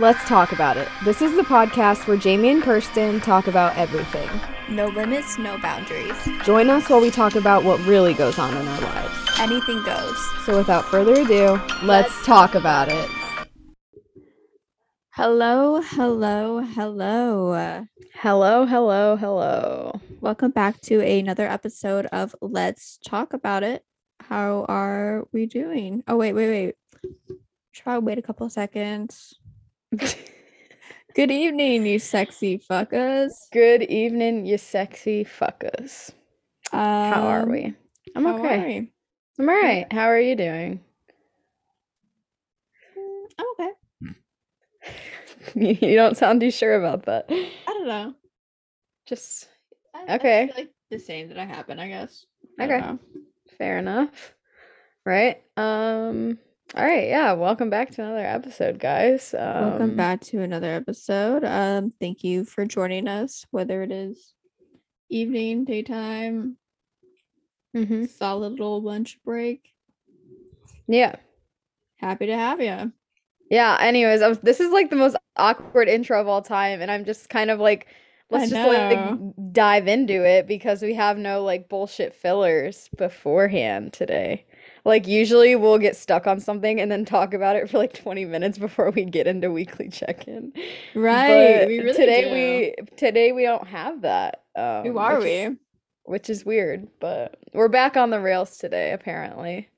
Let's talk about it. This is the podcast where Jamie and Kirsten talk about everything. No limits, no boundaries. Join us while we talk about what really goes on in our lives. Anything goes. So, without further ado, let's talk about it. Hello, hello, hello. Hello, hello, hello. Welcome back to another episode of Let's Talk About It. How are we doing? Oh, wait, wait, wait. Try wait a couple seconds. Good evening, you sexy fuckers. Good evening, you sexy fuckers. Um, How are we? I'm how okay. we? I'm all right. How are you doing? Mm, I'm okay. you don't sound too sure about that. I don't know. Just I, I Okay. feel like the same that I happen, I guess. I Okay. fair enough. Right? Um all right, yeah. Welcome back to another episode, guys. Um, Welcome back to another episode. Um, thank you for joining us, whether it is evening, daytime, mhm. solid little lunch break. Yeah. Happy to have you. Yeah, anyways, I was, this is like the most awkward intro of all time and I'm just kind of like let's just like dive into it because we have no like bullshit fillers beforehand today. Like usually we'll get stuck on something and then talk about it for like 20 minutes before we get into weekly check-in. Right. But we really today do. we today we don't have that. Um, Who are which is- we? which is weird, but we're back on the rails today, apparently.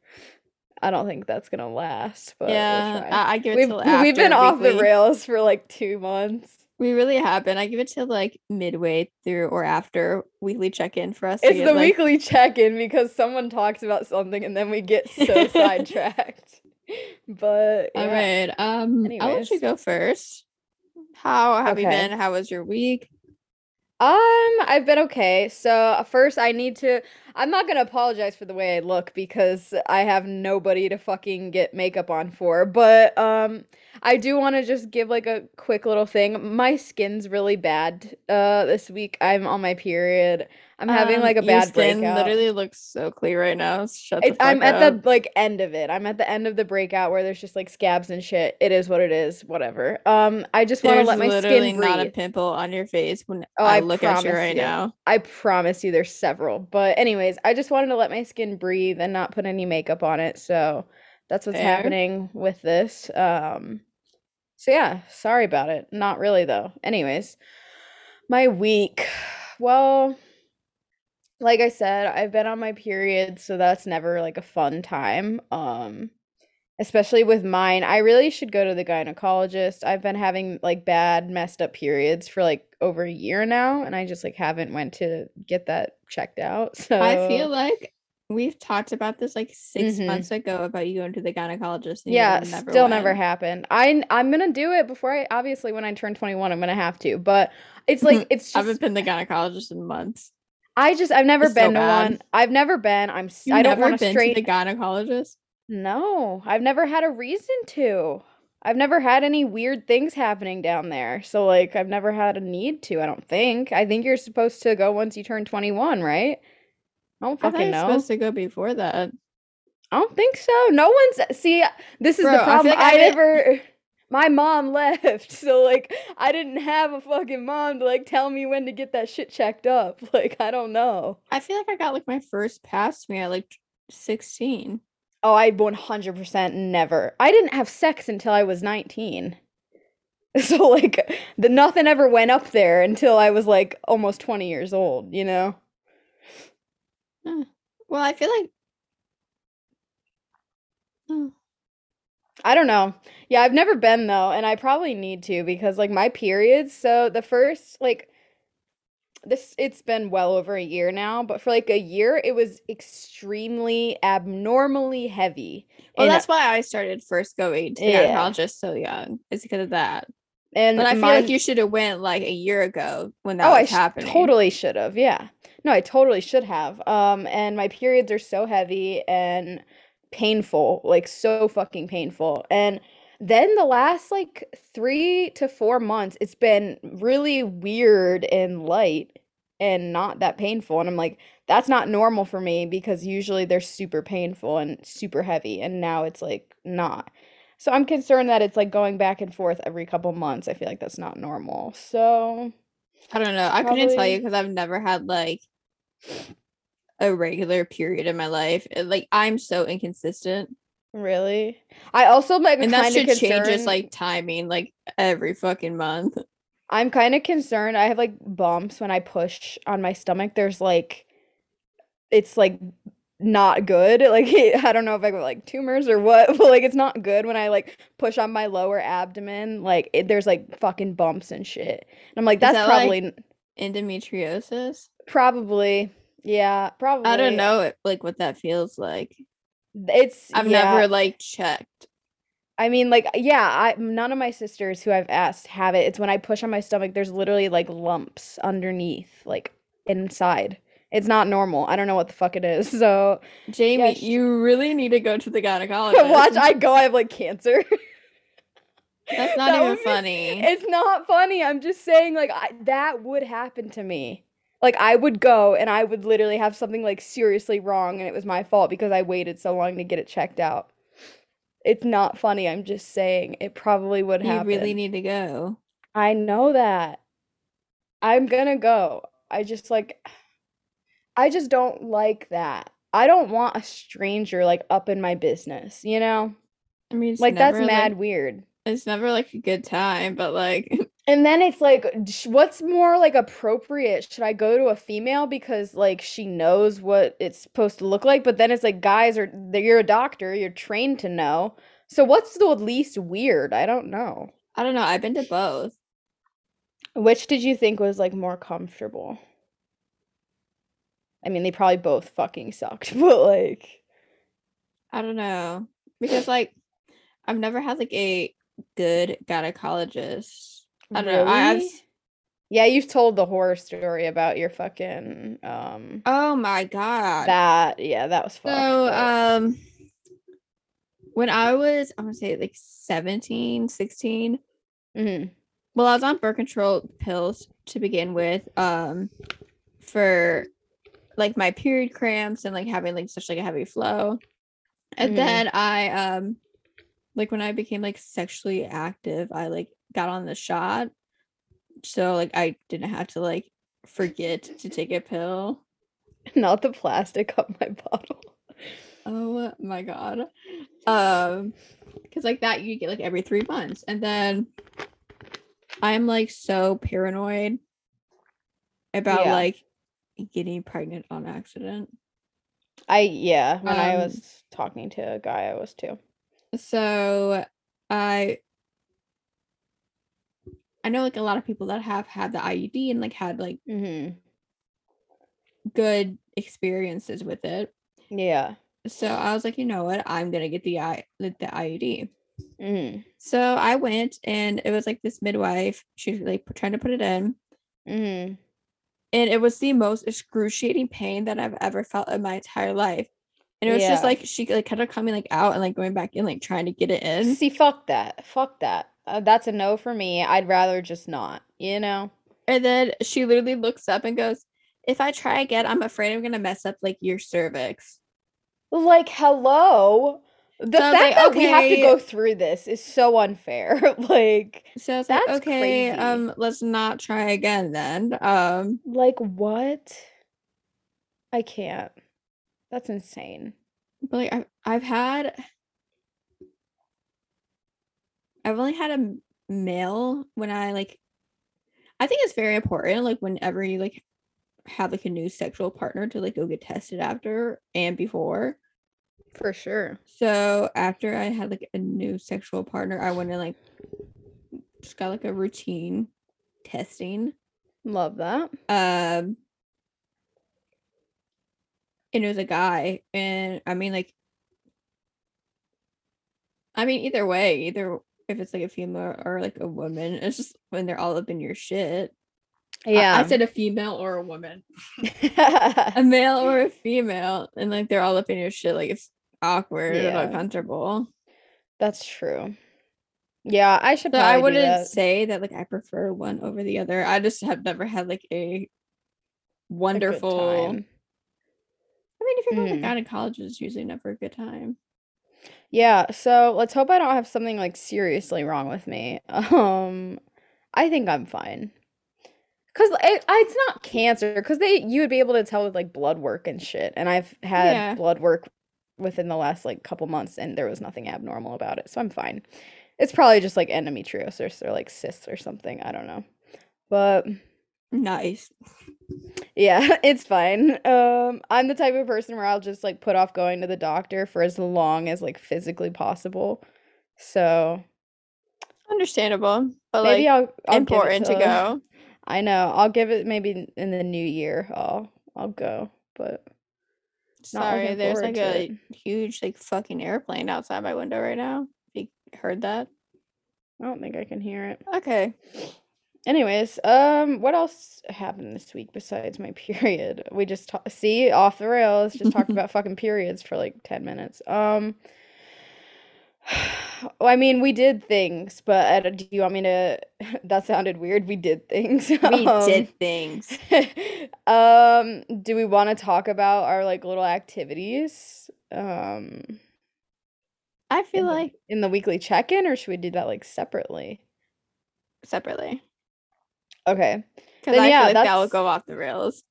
I don't think that's gonna last, but we'll yeah, try. I, I give it we've we've been off the rails for like two months. We really have been. I give it to like midway through or after weekly check in for us. It's get, the like, weekly check-in because someone talks about something and then we get so sidetracked. But All yeah. right. Um, I'll let you go first. How have you been? How was your week? Um, I've been okay. So first, I need to. I'm not gonna apologize for the way I look because I have nobody to fucking get makeup on for. But um, I do want to just give like a quick little thing. My skin's really bad. Uh, this week I'm on my period. I'm having Um, like a bad skin breakout. looks so clear clear right now. Shut the It's, I'm at up. the like end of it. I'm at the end of the breakout where there's just like scabs and shit. It is what it is. Whatever. Um, I just want to let my literally skin not a pimple on your face when Oh, I, I look at you right you. now. I promise you there's several. But anyways, I just wanted to let my skin breathe and not put any makeup on it. So that's what's Fair. happening with this. Um so yeah, sorry about it. Not really though. Anyways, my week. Well, like I said, I've been on my period, so that's never like a fun time. Um especially with mine. I really should go to the gynecologist. I've been having like bad messed up periods for like over a year now and I just like haven't went to get that checked out. So I feel like we've talked about this like 6 Mhm. months ago about you going to the gynecologist. And yeah, never still never happened. I I'm going to do it before I obviously when I turn 21 I'm going to have to, but it's like it's just I haven't been to the gynecologist in months. I just I've never It's so been to bad. one. I've never been. I'm You've I don't never want to been strain to the gynecologist. No, I've never had a reason to. I've never had any weird things happening down there. So like I've never had a need to, I don't think. I think you're supposed to go once you turn 21, right? I don't I fucking were know. supposed to go before that. I don't think so. No one's see this is Bro, the I problem. like I I never my mom left. So like I didn't have a fucking mom to like tell me when to get that shit checked up. Like I don't know. I feel like I got like my first pap smear at like 16. Oh, I 100% never. I didn't have sex until I was 19. So like the nothing ever went up there until I was like almost 20 years old, you know? Well, I feel like. Oh, I don't know. Yeah, I've never been though, and I probably need to because like my periods, so the first like this it's been well over a year now, but for like a year it was extremely abnormally heavy. well, And- that's why I started first going to the Yeah. gynecologist so young. It's because of that. and But I feel like you should have went like a year ago when that oh, I was sh- happening. totally should have. Yeah. No, I totally should have. Um, and my periods are so heavy and painful, like so fucking painful. And then the last like three to four months, it's been really weird and light and not that painful. And I'm like, that's not normal for me because usually they're super painful and super heavy. And now it's like not. So I'm concerned that it's like going back and forth every couple months. I feel like that's not normal. So I don't know. I couldn't tell you because I've never had like a regular period in my life. Like I'm so inconsistent, really, I also like and that should change just like timing, like every fucking month. I'm kind of concerned. I have like bumps when I push on my stomach. There's like, it's like not good. Like I don't know if I got like tumors or what, but like it's not good when I like push on my lower abdomen. Like it, there's like fucking bumps and shit. And I'm like, that's that, like- probably Endometriosis. probably yeah, probably. I don't know like what that feels like. It's I've yeah. never like checked. I mean, like, yeah, I none of my sisters who I've asked have it. It's when I push on my stomach, there's literally like lumps underneath, like inside. It's not normal. I don't know what the fuck it is. So Jamie, sh- you really need to go to the gynecologist. watch, I go, I have like cancer. That's not That even be- funny. It's not funny. I'm just saying, like, I, that would happen to me. Like, I would go and I would literally have something like seriously wrong, and it was my fault because I waited so long to get it checked out. It's not funny. I'm just saying it probably would you happen. really need to go. I know that. I'm gonna go. I just like I just don't like that. I don't want a stranger like up in my business, you know? I mean, it's Like that's mad like- weird. it's never like a good time, but like And then it's like sh- what's more like appropriate? Should I go to a female because like she knows what it's supposed to look like, but then it's like guys are you're a doctor, you're trained to know. So what's the least weird? I don't know. I don't know. I've been to both. Which did you think was like more comfortable? I mean, they probably both fucking sucked, but like, I don't know because like I've never had like a good gynecologist. I don't know. I, I've, really? Yeah, you've told the horror story about your fucking um oh my god. that. Yeah, that was fucked. so um when I was I'm gonna say like 17, 16, Mm-hmm. well, I was on birth control pills to begin with, um, for like my period cramps and like having like such like a heavy flow. And Mhm. then I um like when I became like sexually active, I like got on the shot. So like I didn't have to like forget to take a pill. not the plastic up my bottle. Oh my god. Um because like that you get like every three months. And then I'm like so paranoid about Yeah. like getting pregnant on accident. I yeah, when I Um, was talking to a guy, I was too. So I I know like a lot of people that have had the IUD and like had like Mhm. good experiences with it. Yeah. So I was like, you know what? I'm gonna get the I the, the IUD. Mhm. So I went and it was like this midwife. She's like trying to put it in. Mhm. And it was the most excruciating pain that I've ever felt in my entire life. And it was just like she like kind of coming like out and like going back in, like trying to get it in. See, fuck that. Fuck that. Uh, that's a no for me. I'd rather just not, you know? And then she literally looks up and goes, If I try again, I'm afraid I'm gonna mess up like your cervix. Like, hello. The So fact like, that we have to go through this is so unfair. like, So was like, That's okay, crazy. um, let's not try again then. Um, like what? I can't. That's insane. but like I've I've had I've only had a male when I like I think it's very important, like whenever you like have like a new sexual partner to like go get tested after and before. For sure. So after I had like a new sexual partner, I went and like just got like a routine testing. Love that. Um and it was a guy. And I mean like I mean either way, either if it's like a female or like a woman, it's just when they're all up in your shit. Yeah. I, said a female or a woman. A male or a female, and like they're all up in your shit, like it's awkward Yeah. and uncomfortable. That's true. Yeah, I should So I wouldn't that. say that like I prefer one over the other. I just have never had like a A wonderful. I mean, if you're going Mm. to college, it's usually never a good time. Yeah, so let's hope I don't have something like seriously wrong with me. Um, I think I'm fine. Cause it, it's not cancer, cause they you would be able to tell with like blood work and shit. And I've had Yeah. blood work within the last like couple months, and there was nothing abnormal about it, so I'm fine. It's probably just like endometriosis or like cysts or something. I don't know, but Nice. yeah, it's fine. Um, I'm the type of person where I'll just like put off going to the doctor for as long as like physically possible. So Understandable, but maybe like I'll I'll important to to go. I know. I'll give it maybe in the new year. I'll I'll go, but Sorry, there's like a it. huge like fucking airplane outside my window right now. You heard that. I don't think I can hear it. Okay. Anyways, um, what else happened this week besides my period? We just ta- see off the rails. Just talked about fucking periods for like ten minutes. Um, well, I mean, we did things, but uh, do you want me to? That sounded weird. We did things. We Um, did things. um, do we want to talk about our like little activities? Um, I feel in the like in the weekly check-in, or should we do that like separately? separately. Okay. Because I yeah, feel like that will go off the rails.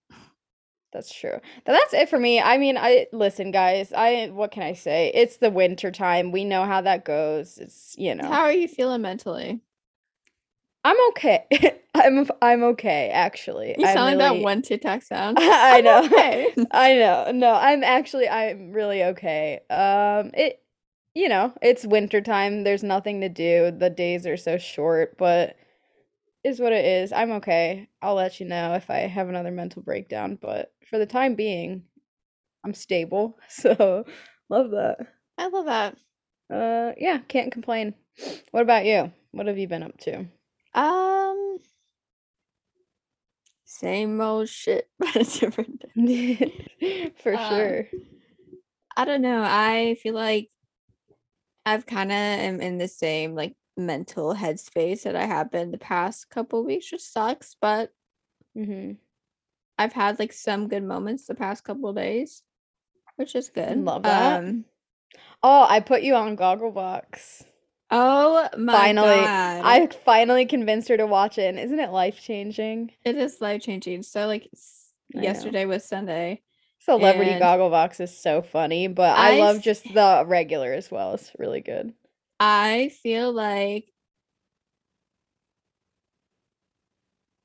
that's true. Th- That's it for me. I mean, I listen, guys. I what can I say? It's the winter time. We know how that goes. It's, you know. How are you feeling mentally? I'm okay. I'm I'm okay, actually. You I'm sound like that really one TikTok sound. I know. okay. I know. No, I'm actually I'm really okay. Um it you know, it's winter time. There's nothing to do. The days are so short, but is what it is. I'm okay. I'll let you know if I have another mental breakdown, but for the time being, I'm stable. So, love that. I love that. Uh yeah, can't complain. What about you? What have you been up to? Um, same old shit, but a different day. For Uh, sure. I don't know. I feel like I've kind of am in the same like mental headspace that I have been the past couple weeks, which sucks, but mm-hmm. I've had like some good moments the past couple days, which is good. Love that. Um, Oh, I put you on Gogglebox. oh my Finally. god. I finally convinced her to watch it, and isn't it life-changing? It is life changing. So like s- I know. yesterday was Sunday. Celebrity And Gogglebox is so funny, but I I love just the regular as well. It's really good. I feel like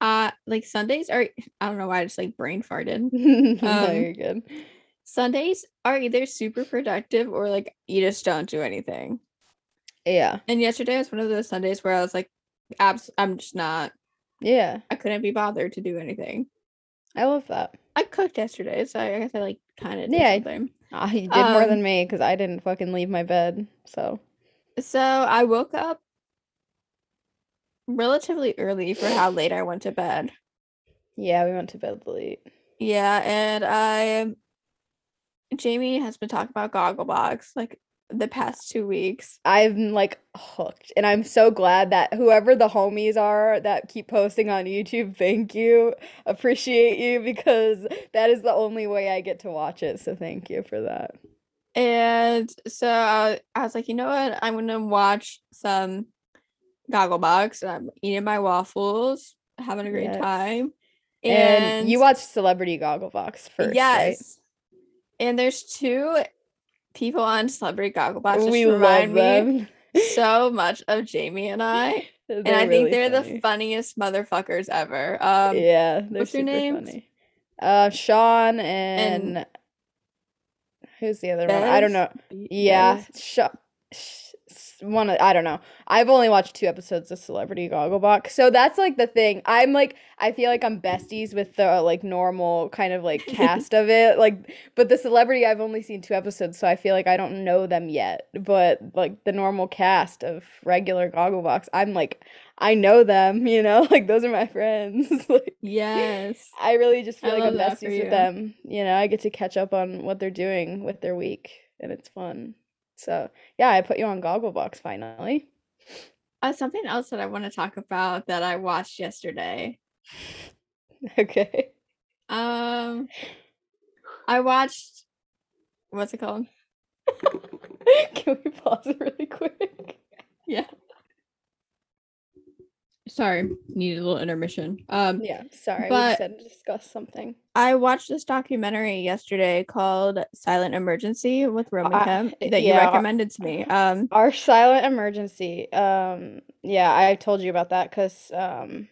uh like Sundays are I don't know why I just like brain farted. No, Um, you're good. Sundays are either super productive or like you just don't do anything. Yeah. And yesterday was one of those Sundays where I was like, abs I'm just not Yeah. I couldn't be bothered to do anything. I love that. I cooked yesterday, so I guess I like kind of did Yeah. something. Ah, you did more Um, than me because I didn't fucking leave my bed. So, So I woke up relatively early for how late I went to bed. yeah, we went to bed late. Yeah, and I Jamie has been talking about Gogglebox like the past two weeks. I'm like hooked, and I'm so glad that whoever the homies are that keep posting on YouTube, thank you, appreciate you because that is the only way I get to watch it. So thank you for that. And so I, I was like, you know what? I'm gonna watch some Gogglebox. And I'm eating my waffles, having a great Yes. time. And, you watched Celebrity Gogglebox first, right? yes. And there's two people on Celebrity Gogglebox just We remind me so much of Jamie and I. They're And I think they're the funniest motherfuckers ever. Um yeah, they're what's names? funny. Uh, Shaun and, who's the other one? I don't know. Yeah, Bez? sh- one of, I don't know. I've only watched two episodes of Celebrity Gogglebox, so that's like the thing. I'm like, I feel like I'm besties with the like normal kind of like cast of it, like, but the celebrity I've only seen two episodes, so I feel like I don't know them yet. But like the normal cast of regular Gogglebox, I'm like, I know them, you know, like those are my friends. like, Yes. I really just I feel like I'm love that for besties with them. You know, I get to catch up on what they're doing with their week, and it's fun. So yeah, I put you on Gogglebox finally. Uh, something else that I want to talk about that I watched yesterday. Okay. Um, I watched what's it called? Can we pause it really quick? Yeah. Sorry, needed a little intermission. Um, Yeah, sorry. we But- just had to discuss something. I watched this documentary yesterday called Silent Emergency with Roman I- Kemp yeah, that you recommended to me. Um, Our silent emergency. Um, yeah, I told you about that because um,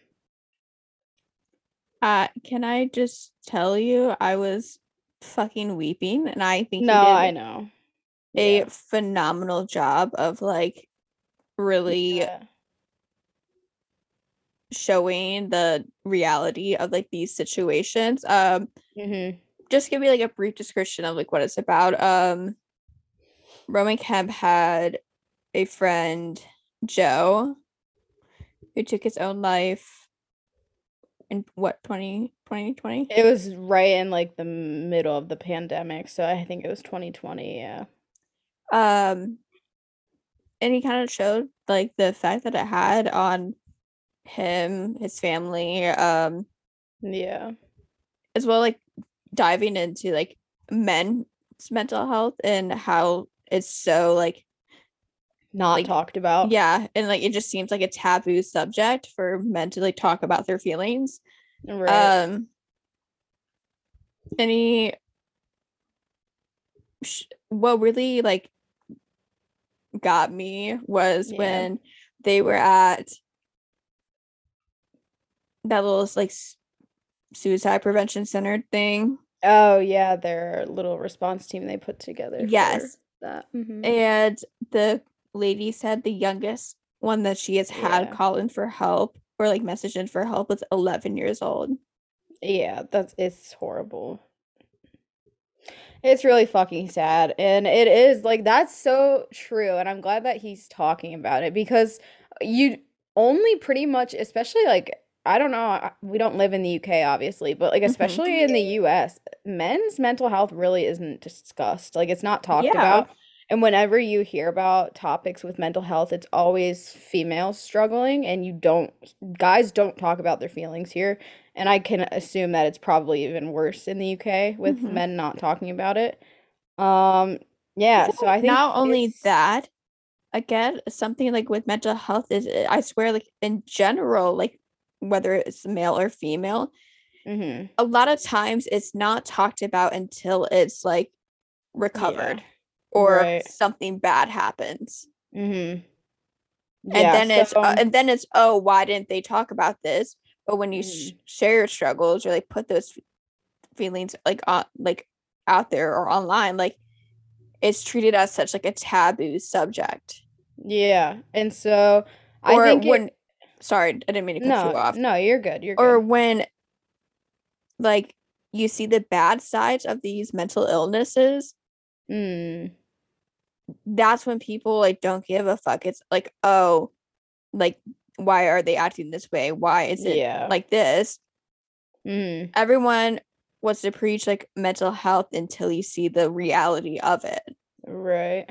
uh, can I just tell you, I was fucking weeping, and I think no, I know. a Yeah. phenomenal job of like really Yeah. Showing the reality of like these situations. Um, Mhm. just give me like a brief description of like what it's about. Um, Roman Kemp had a friend, Joe, who took his own life in what 20 2020? It was right in like the middle of the pandemic, so I think it was 2020. Yeah. Um, and he kind of showed like the effect that it had on him, his family, um, Yeah. as well like diving into like men's mental health and how it's so like Not Like, talked about. yeah and like it just seems like a taboo subject for men to like talk about their feelings Right. um sh- what really like got me was Yeah. when they were at that little like suicide prevention center thing oh yeah, their little response team they put together. Yes. That. Mhm. and the lady said the youngest one that she has had Yeah. call in for help or like message in for help was 11 years old Yeah, that's it's horrible. It's really fucking sad. And it is like that's so true. And I'm glad that he's talking about it because you only pretty much, especially like, I don't know, we don't live in the UK obviously, but like, Mhm. especially in the US, men's mental health really isn't discussed. Like, it's not talked Yeah. about. And whenever you hear about topics with mental health, it's always females struggling, and you don't, guys don't talk about their feelings here. And I can assume that it's probably even worse in the UK with Mhm. men not talking about it. Um, yeah, so I think not only that again something like with mental health is i swear like in general like whether it's male or female Mhm. a lot of times it's not talked about until it's like recovered or right. something bad happens Mhm. and Yeah, then it's uh, and then it's oh why didn't they talk about this but when you sh- Mhm. share your struggles or like put those feelings like on like out there or online like it's treated as such like a taboo subject yeah, and so I think it- when sorry i didn't mean to cut no, you off no, you're good. You're or good. when like you see the bad sides of these mental illnesses Mm, that's when people like don't give a fuck it's like oh like why are they acting this way why is it Yeah. like this mm, everyone wants to preach like mental health until you see the reality of it right.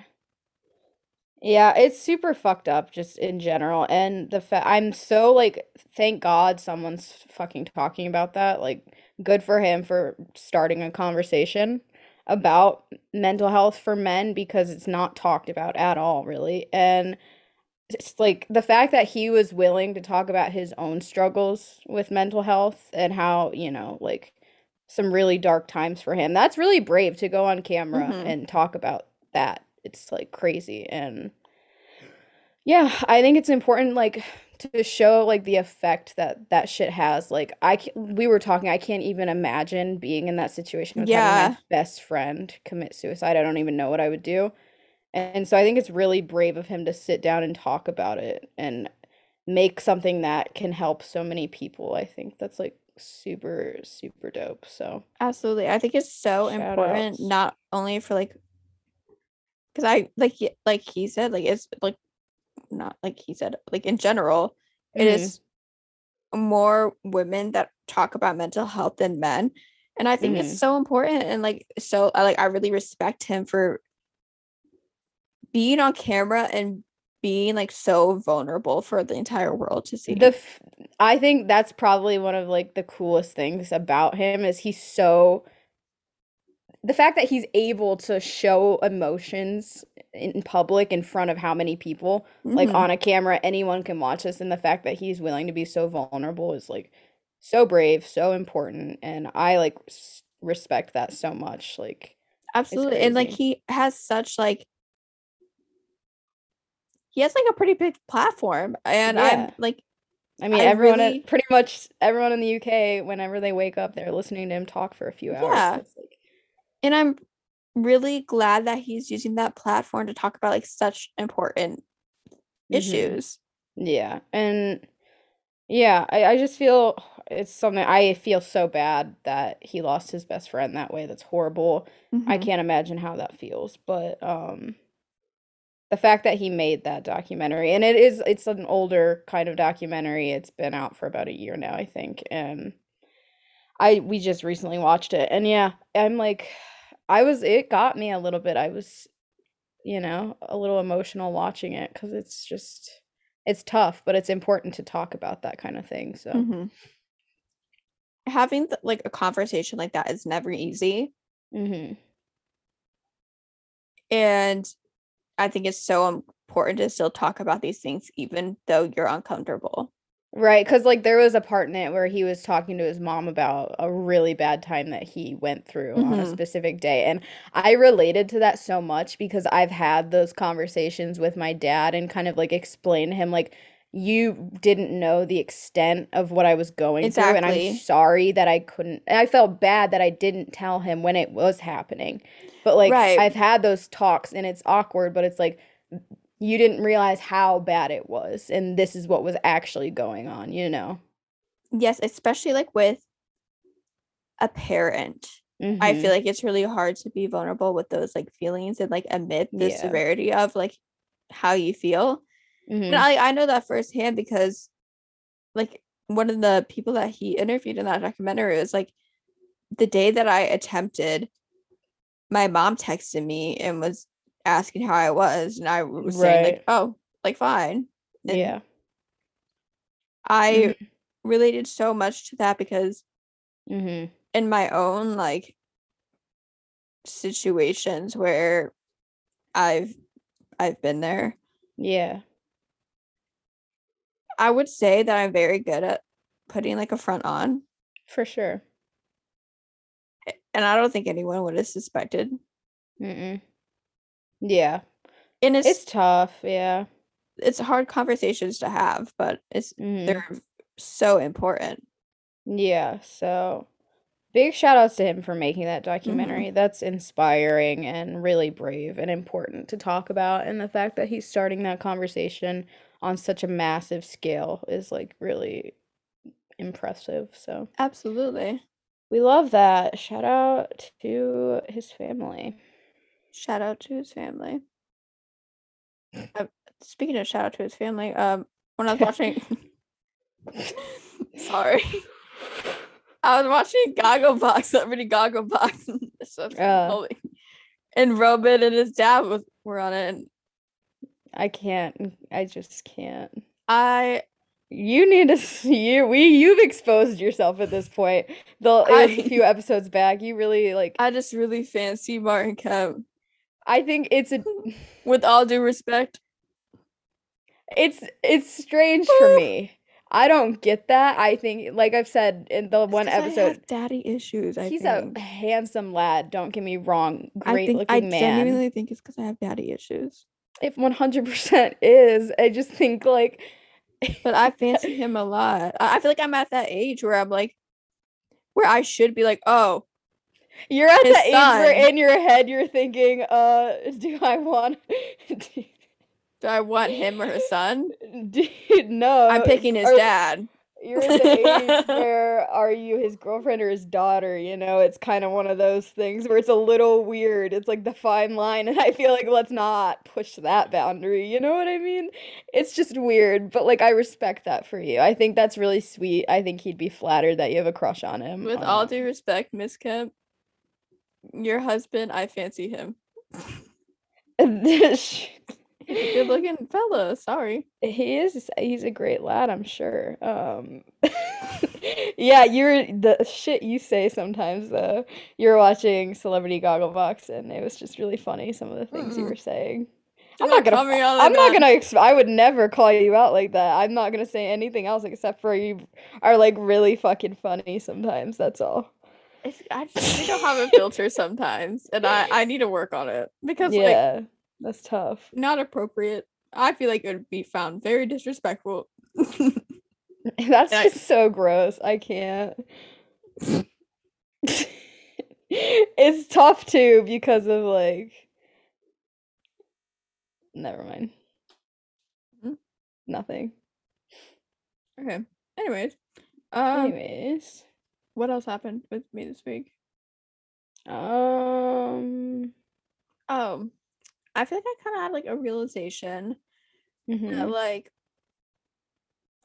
Yeah, it's super fucked up just in general. And the fact I'm so like, thank God someone's fucking talking about that. Like, good for him for starting a conversation about mental health for men because it's not talked about at all, really. And it's like the fact that he was willing to talk about his own struggles with mental health and how, you know, like some really dark times for him. That's really brave to go on camera Mhm. and talk about that. It's like crazy and yeah, I think it's important like to show like the effect that that shit has. Like I we were talking, I can't even imagine being in that situation with having my best friend commit suicide. I don't even know what I would do. And so I think it's really brave of him to sit down and talk about it and make something that can help so many people. I think that's like super super dope. So, absolutely i think it's so Shout important outs. not only for like because i like like he said like it's like not like he said like in general it mhm. is more women that talk about mental health than men and i think Mhm. it's so important and like so i like i really respect him for being on camera and being like so vulnerable for the entire world to see The f- I think that's probably one of like the coolest things about him is he's so the fact that he's able to show emotions in public in front of how many people, like Mhm. on a camera, anyone can watch this, and the fact that he's willing to be so vulnerable is like so brave, so important, and I like respect that so much. Like, Absolutely. And like he has such like he has like a pretty big platform. And I'm like I mean, I everyone, really- pretty much everyone in the UK, whenever they wake up, they're listening to him talk for a few hours. so Yeah. it's like, and I'm really glad that he's using that platform to talk about like such important mhm. issues. Yeah, and yeah, I, I just feel it's something I feel so bad that he lost his best friend that way. That's horrible. I Mhm. can't imagine how that feels, but um the fact that he made that documentary and it is it's an older kind of documentary. It's been out for about a year now, I think, and I we just recently watched it. And yeah, I'm like I was it got me a little bit. I was you know, a little emotional watching it cuz it's just it's tough, but it's important to talk about that kind of thing. So, Mhm. Having th- like a conversation like that is never easy. mhm. And I think it's so important to still talk about these things even though you're uncomfortable. Right, because like there was a part in it where he was talking to his mom about a really bad time that he went through on a Mhm. specific day. And I related to that so much because I've had those conversations with my dad and kind of like explained to him, like, you didn't know the extent of what I was going through. And I'm Exactly. sorry that I couldn't, and I felt bad that I didn't tell him when it was happening. But like, Right. I've had those talks and it's awkward, but it's like, you didn't realize how bad it was and this is what was actually going on you know Yes, especially like with a parent. I Mhm. feel like it's really hard to be vulnerable with those like feelings and like admit the Yeah. severity of like how you feel. And Mhm. I I know that firsthand because like one of the people that he interviewed in that documentary was like the day that I attempted, my mom texted me and was asking how I was, and I was saying like, "Oh, like fine." And yeah I related so much to that because Mhm. in my own like situations where I've I've been there, yeah I would say that I'm very good at putting like a front on, for sure and I don't think anyone would have suspected. Mm-mm. Yeah And it's it's tough yeah it's hard conversations to have, but it's Mhm. they're so important. yeah so big shout outs to him for making that Mm-hmm. documentary that's inspiring and really brave and important to talk about and the fact that he's starting that conversation on such a massive scale is like really impressive so Absolutely. we love that shout out to his family Shout out to his family. Uh, speaking of shout out to his family, um, when I was watching, sorry, I was watching Gogglebox, Celebrity Gogglebox, so Uh. and Roman and his dad was were on it, and I can't. I just can't. I You need to you we you've exposed yourself at this point. The it was a I- few episodes back. You really like I just really fancy Martin Kemp. I think it's a With all due respect, it's it's strange for me. I don't get that. I think like I've said in the one 'cause I have episode daddy issues. I he's think. a handsome lad, don't get me wrong. Great think I looking man. I genuinely think it's because I have daddy issues. If 100% is, I just think like But I fancy him a lot. I feel like I'm at that age where I'm like, where I should be like, oh, You're at the age where in your head you're thinking, uh, do I want do, do I want him or his son? Dude, no. I'm picking his or dad. You're at the age where are you his girlfriend or his daughter? You know, it's kind of one of those things where it's a little weird. It's like the fine line, and I feel like let's not push that boundary. You know what I mean? It's just weird, but like I respect that for you. I think that's really sweet. I think he'd be flattered that you have a crush on him. With all due respect, Miss Kemp, your husband, I fancy him. He's He's a good looking fella. Sorry. He is he's a great lad, I'm sure. Um yeah, you're the shit you say sometimes though. You're watching Celebrity Gogglebox and it was just really funny some of the things you Mm-mm. were saying. I'm not gonna call f- me all I'm not gonna I would never call you out like that. I'm not gonna say anything else except for you are like really fucking funny sometimes. That's all. It's, I I don't have a filter sometimes, and I I need to work on it because like Yeah, that's tough. not appropriate. I feel like it would be found very disrespectful. That's I- just so gross. I can't. it's tough too because of like. Never mind. Mhm. Nothing. okay. Anyways, um, Anyways, what else happened with me this week? um, Um, I feel like I kind of had like a realization that mhm, like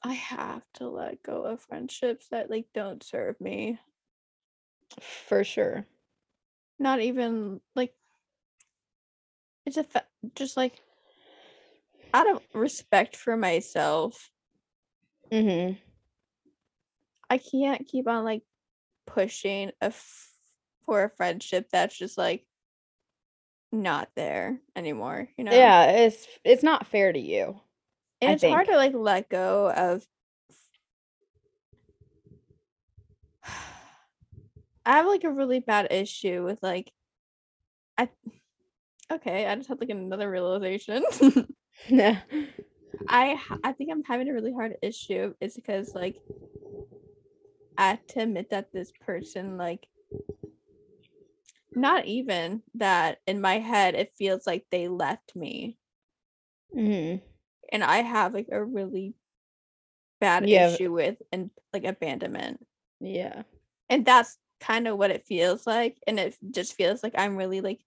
I have to let go of friendships that like don't serve me. for sure. Not even like it's a fa- just like out of respect for myself, Mhm. I can't keep on like pushing a f- for a friendship that's just like not there anymore, you know? Yeah, it's it's not fair to you. And I it's hard to like let go of I have like a really bad issue with like I okay, I just had like another realization. Yeah. I I think I'm having a really hard issue is because like I have to admit that this person like not even that in my head it feels like they left me Mhm. and I have like a really bad have- issue with and like abandonment Yeah. and that's kind of what it feels like and it just feels like I'm really like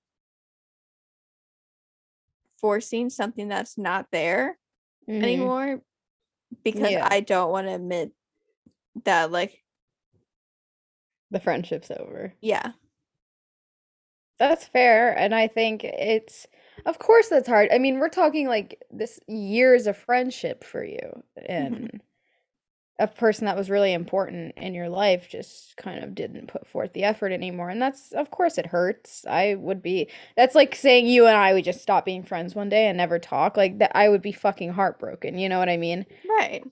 forcing something that's not there Mhm. anymore because Yeah. I don't want to admit that like The friendship's over. yeah That's fair. And I think it's, of course, that's hard. I mean, we're talking like this years of friendship for you, mm-hmm. and a person that was really important in your life just kind of didn't put forth the effort anymore. And that's, of course, it hurts. I would be, that's like saying you and I would just stop being friends one day and never talk. Like that, I would be fucking heartbroken. You know what I mean? right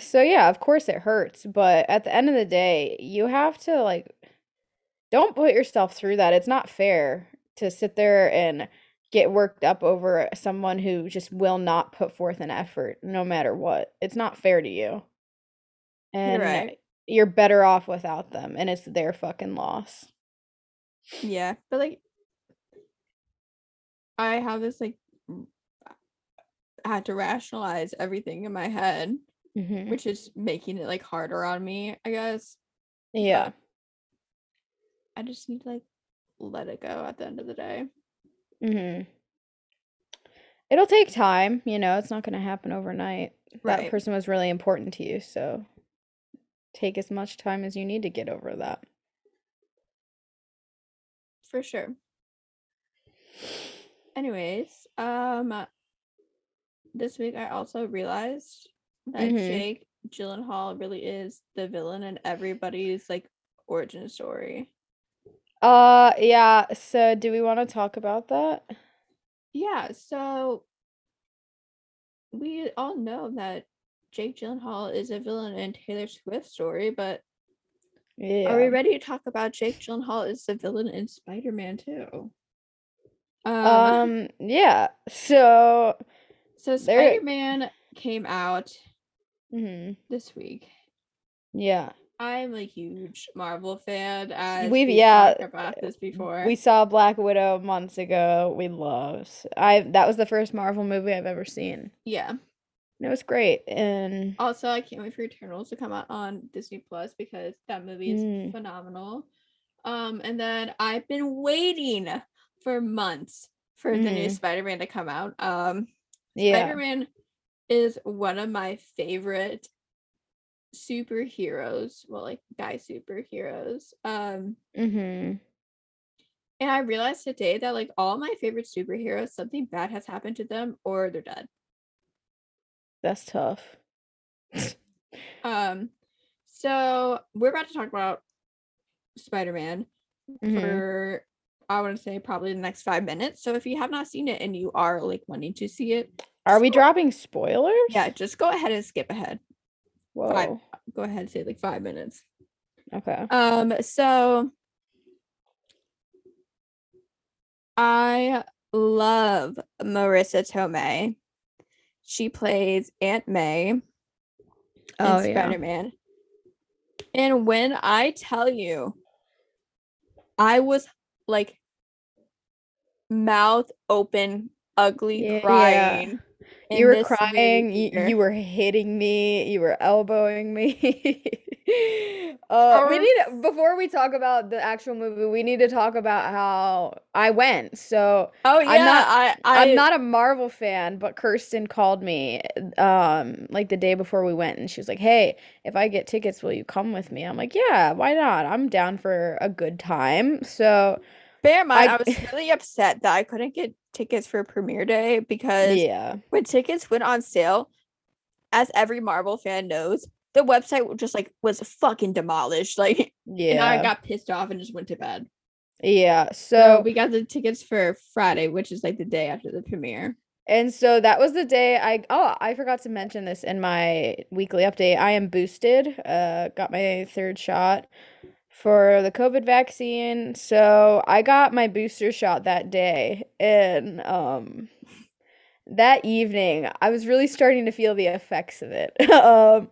So yeah, of course it hurts, but at the end of the day, you have to like don't put yourself through that. It's not fair to sit there and get worked up over someone who just will not put forth an effort no matter what. It's not fair to you. And you're right you're better off without them and it's their fucking loss. yeah but like I have this like r- I had to rationalize everything in my head Mhm. which is making it like harder on me I guess Yeah. I just need to like let it go at the end of the day Mhm. It'll take time, you know, it's not going to happen overnight. That person was really important to you, so take as much time as you need to get over that. for sure anyways um this week I also realized that Mhm. Jake Gyllenhaal really is the villain in everybody's like origin story. Uh yeah, so do we want to talk about that? Yeah, so we all know that Jake Gyllenhaal is a villain in Taylor Swift's story, but Yeah. are we ready to talk about Jake Gyllenhaal is the villain in Spider-Man too? Um, Um yeah. So so Spider-Man came out mhm, this week. yeah. I'm a huge Marvel fan, We've- we've yeah, talked about this before. We saw Black Widow months ago. We loved. I that was the first Marvel movie I've ever seen. yeah. And it was great. And Also, I can't wait for Eternals to come out on Disney Plus because that movie is Mm. phenomenal. Um, and then I've been waiting for months for the new Mhm. Spider-Man to come out. Um, yeah. Spider-Man is one of my favorite superheroes. Well, like guy superheroes. Um, Mhm. and I realized today that like all my favorite superheroes, something bad has happened to them or they're dead. That's tough. Um, So we're about to talk about Spider-Man Mhm. for I want to say probably the next five minutes. So if you have not seen it and you are like wanting to see it, Are we dropping spoilers? yeah, just go ahead and skip ahead. Whoa. Go ahead and say like five minutes. Okay. Um, so I love Marisa Tomei. She plays Aunt May in Oh yeah. Spider-Man. And when I tell you, I was like mouth open, ugly Yeah, yeah. crying. in You were crying. You, you were hitting me. You were elbowing me. uh, we need before we talk about the actual movie. We need to talk about how I went. So Oh yeah, I'm not- I, I I'm not a Marvel fan, but Kirsten called me um like the day before we went and she was like, "Hey, if I get tickets, will you come with me?" I'm like, "Yeah, why not? I'm down for a good time." So, Bear in mind, I, I- was really upset that I couldn't get tickets for premiere day because yeah. when tickets went on sale, as every Marvel fan knows, the website just like was fucking demolished. Like, and I got pissed off and just went to bed. Yeah. So So, we got the tickets for Friday, which is like the day after the premiere. and so that was the day I oh, I forgot to mention this in my weekly update. I am boosted. Uh got my third shot for the COVID vaccine. So I got my booster shot that day. And um that evening I was really starting to feel the effects of it. um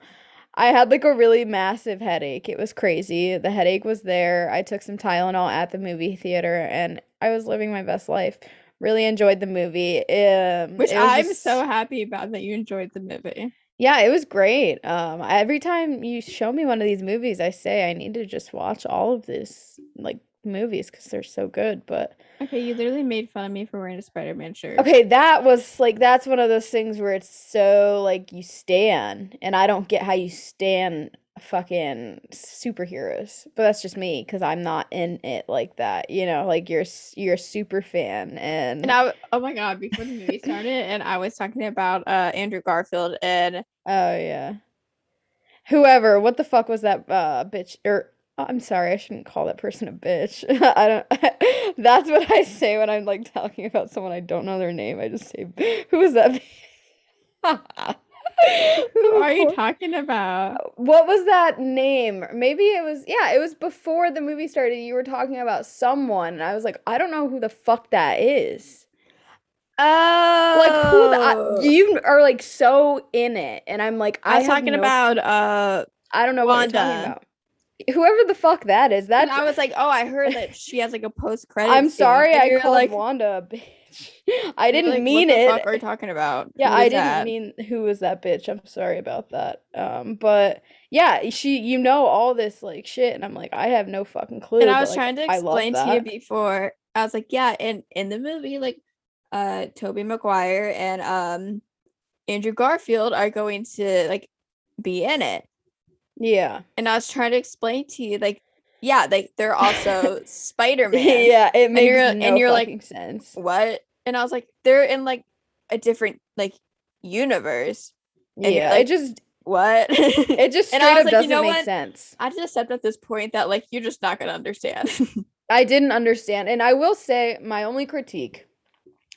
I had like a really massive headache. It was crazy. The headache was there. I took some Tylenol at the movie theater and I was living my best life. Really enjoyed the movie. Um Which I'm just- so happy about that you enjoyed the movie. Yeah, it was great. Um, every time you show me one of these movies, I say I need to just watch all of this like movies because they're so good. But Okay, you literally made fun of me for wearing a Spider-Man shirt. okay, that was like that's one of those things where it's so like you stand, and I don't get how you stan fucking superheroes. But that's just me because I'm not in it like that. You know, like you're you're a super fan, and, And I, oh my god, before the movie started, and I was talking about uh Andrew Garfield, and Oh yeah. Whoever, what the fuck was that uh bitch or oh, I'm sorry, I shouldn't call that person a bitch. I don't That's what I say when I'm like talking about someone I don't know their name. I just say who is that? who are you talking about? What was that name? Maybe it was yeah, it was before the movie started. You were talking about someone and I was like, I don't know who the fuck that is. Oh, Like who the, I, you are like so in it and I'm like I was have talking no about uh, I don't know what you're talking Wanda. about. Whoever the fuck that is, and that's. I was like, oh, I heard that she has like a post credit. I'm sorry, I called like, Wanda a bitch. I didn't like, mean what the it. Fuck are you talking about? yeah, I didn't that?" mean who was that bitch. I'm sorry about that. Um, but yeah, she, you know, all this like shit, and I'm like, I have no fucking clue. And I but, was like, trying to explain to you before. I was like, yeah, and in the movie, like, uh, Tobey Maguire and um, Andrew Garfield are going to like be in it. Yeah, And I was trying to explain to you, like, yeah, like they're also Spider Man. yeah, it makes you're- no and you're like, sense. What? And I was like, they're in like a different like universe. and Yeah, like, it just, What? it just and straight I was up like, doesn't you know make what? sense. I just accept at this point that like you're just not gonna understand. I didn't understand. And I will say my only critique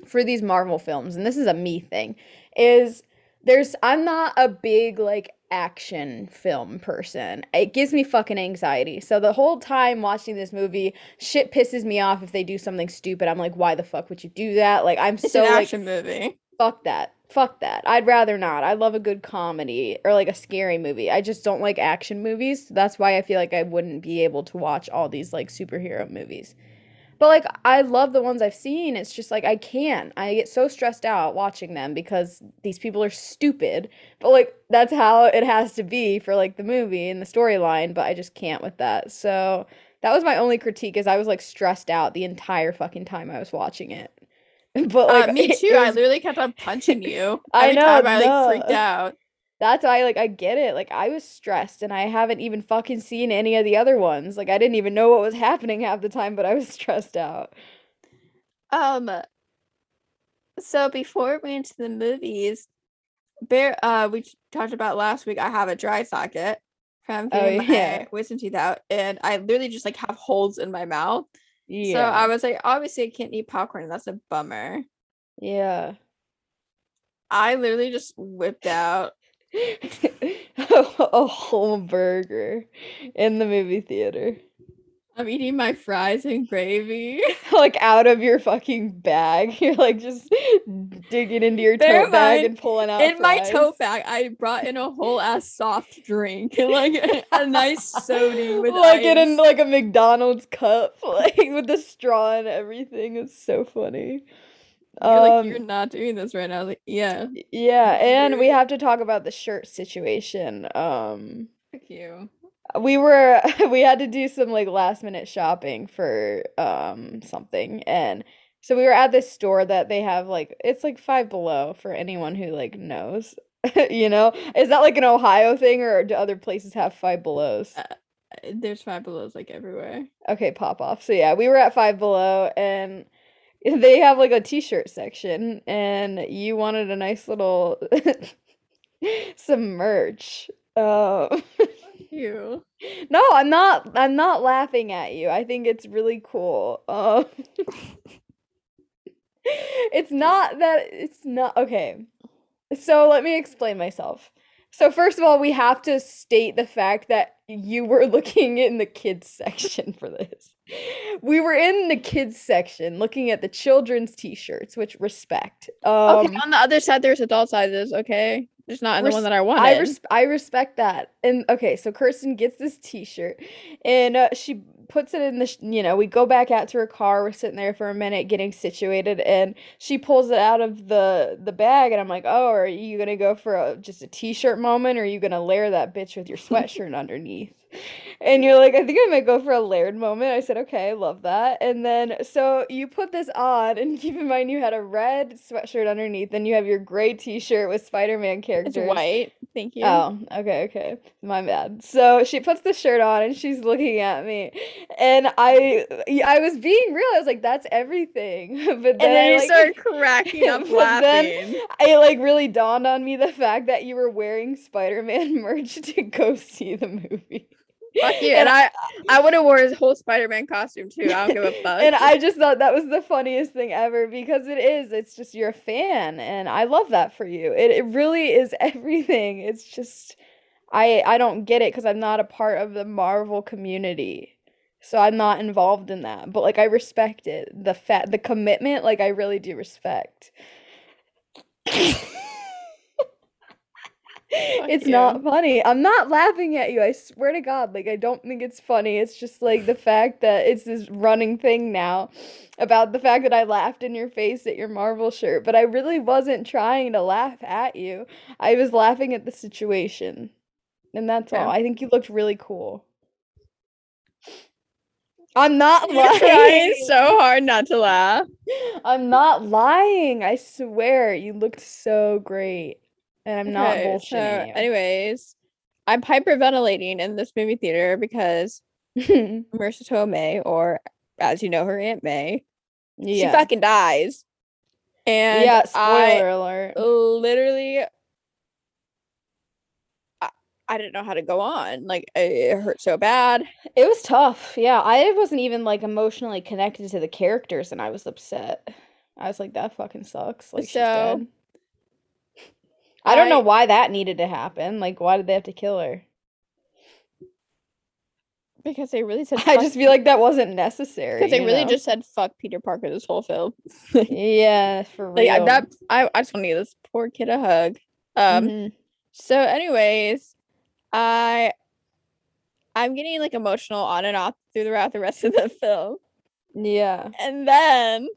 for these Marvel films, and this is a me thing, is there's I'm not a big like action film person. It gives me fucking anxiety. So the whole time watching this movie, shit pisses me off if they do something stupid. I'm like, why the fuck would you do that? Like I'm it's so an like action movie. fuck that. Fuck that. I'd rather not. I love a good comedy or like a scary movie. I just don't like action movies. That's why I feel like I wouldn't be able to watch all these like superhero movies. But like I love the ones I've seen. It's just like I can't. I get so stressed out watching them because these people are stupid. But like that's how it has to be for like the movie and the storyline, but I just can't with that. So that was my only critique is I was like stressed out the entire fucking time I was watching it. But like uh, me too. it I was- literally kept on punching you. I know, time I like no. freaked out. That's why like I get it. Like I was stressed and I haven't even fucking seen any of the other ones. Like I didn't even know what was happening half the time, but I was stressed out. Um so before we went to the movies, Bear uh we talked about last week I have a dry socket. from Oh, yeah. wisdom teeth out, and I literally just like have holes in my mouth. Yeah. So I was like, obviously, I can't eat popcorn. That's a bummer. yeah. I literally just whipped out. a whole burger in the movie theater. I'm eating my fries and gravy. like out of your fucking bag. You're like just digging into your Bear tote bag in and pulling out in my fries. tote bag, I brought in a whole ass soft drink, like a, a nice soda with like in ice. an, like a McDonald's cup, like with the straw and everything. It's so funny. You're like, Um, you're not doing this right now. Like, yeah, yeah, and we have to talk about the shirt situation. Um, fuck you. we were we had to do some like last minute shopping for um something and so we were at this store that they have like it's like five below for anyone who like knows you know is that like an ohio thing or do other places have five belows Uh, There's five belows like everywhere. okay pop off so yeah we were at five below and they have like a t-shirt section and you wanted a nice little some merch um you. No, I'm not I'm not laughing at you. I think it's really cool. Um It's not that it's not okay. So let me explain myself. So first of all, we have to state the fact that you were looking in the kids section for this. We were in the kids section looking at the children's t-shirts, which respect. Um okay, on the other side, there's adult sizes. Okay, just not in the one that I wanted. I res- I respect that. And okay, so Kirsten gets this T-shirt, and uh, she puts it in the. Sh- you know, we go back out to her car. We're sitting there for a minute, getting situated, and she pulls it out of the the bag, and I'm like, "Oh, are you gonna go for a just a T-shirt moment, or are you gonna layer that bitch with your sweatshirt underneath?" And you're like, "I think I might go for a layered moment." I said, "Okay, I love that." And then so you put this on, and keep in mind you had a red sweatshirt underneath, and you have your gray T-shirt with Spider-Man characters. it's white. Thank you. Oh, okay, okay. My bad. So she puts the shirt on and she's looking at me. And I I was being real. I was like, that's everything. But then, and then you like, started cracking up laughing. I like really dawned on me the fact that you were wearing Spider-Man merch to go see the movie. Fuck you. And I, I would have wore his whole Spider-Man costume too. I don't give a fuck. And I just thought that was the funniest thing ever because it is. It's just you're a fan and I love that for you. It it really is everything. It's just I I don't get it cuz I'm not a part of the Marvel community. So I'm not involved in that. But like I respect it. The fat the commitment like I really do respect. It's you. not funny. I'm not laughing at you. I swear to God. Like, I don't think it's funny. It's just like the fact that it's this running thing now about the fact that I laughed in your face at your Marvel shirt. But I really wasn't trying to laugh at you. I was laughing at the situation. And that's all. I think you looked really cool. I'm not You're trying lying. so hard not to laugh. I'm not lying. I swear. You looked so great. And I'm not Okay, bullshitting so you. anyways, I'm hyperventilating in this movie theater because Marisa Tomei, or as you know her, Aunt May, she fucking dies. And yeah, I spoiler alert. literally I, I didn't know how to go on. Like it, it hurt so bad. It was tough. Yeah, I wasn't even like emotionally connected to the characters and I was upset. I was like, that fucking sucks. Like she's So, dead. I don't know why that needed to happen. Like, why did they have to kill her? Because they really said I fuck just feel like that wasn't necessary. because they you really know? just said fuck Peter Parker this whole film. Yeah, for real. Like I- that I, I just want to give this poor kid a hug. Um Mhm. so anyways, I I'm getting like emotional on and off throughout the rest of the film. Yeah. And then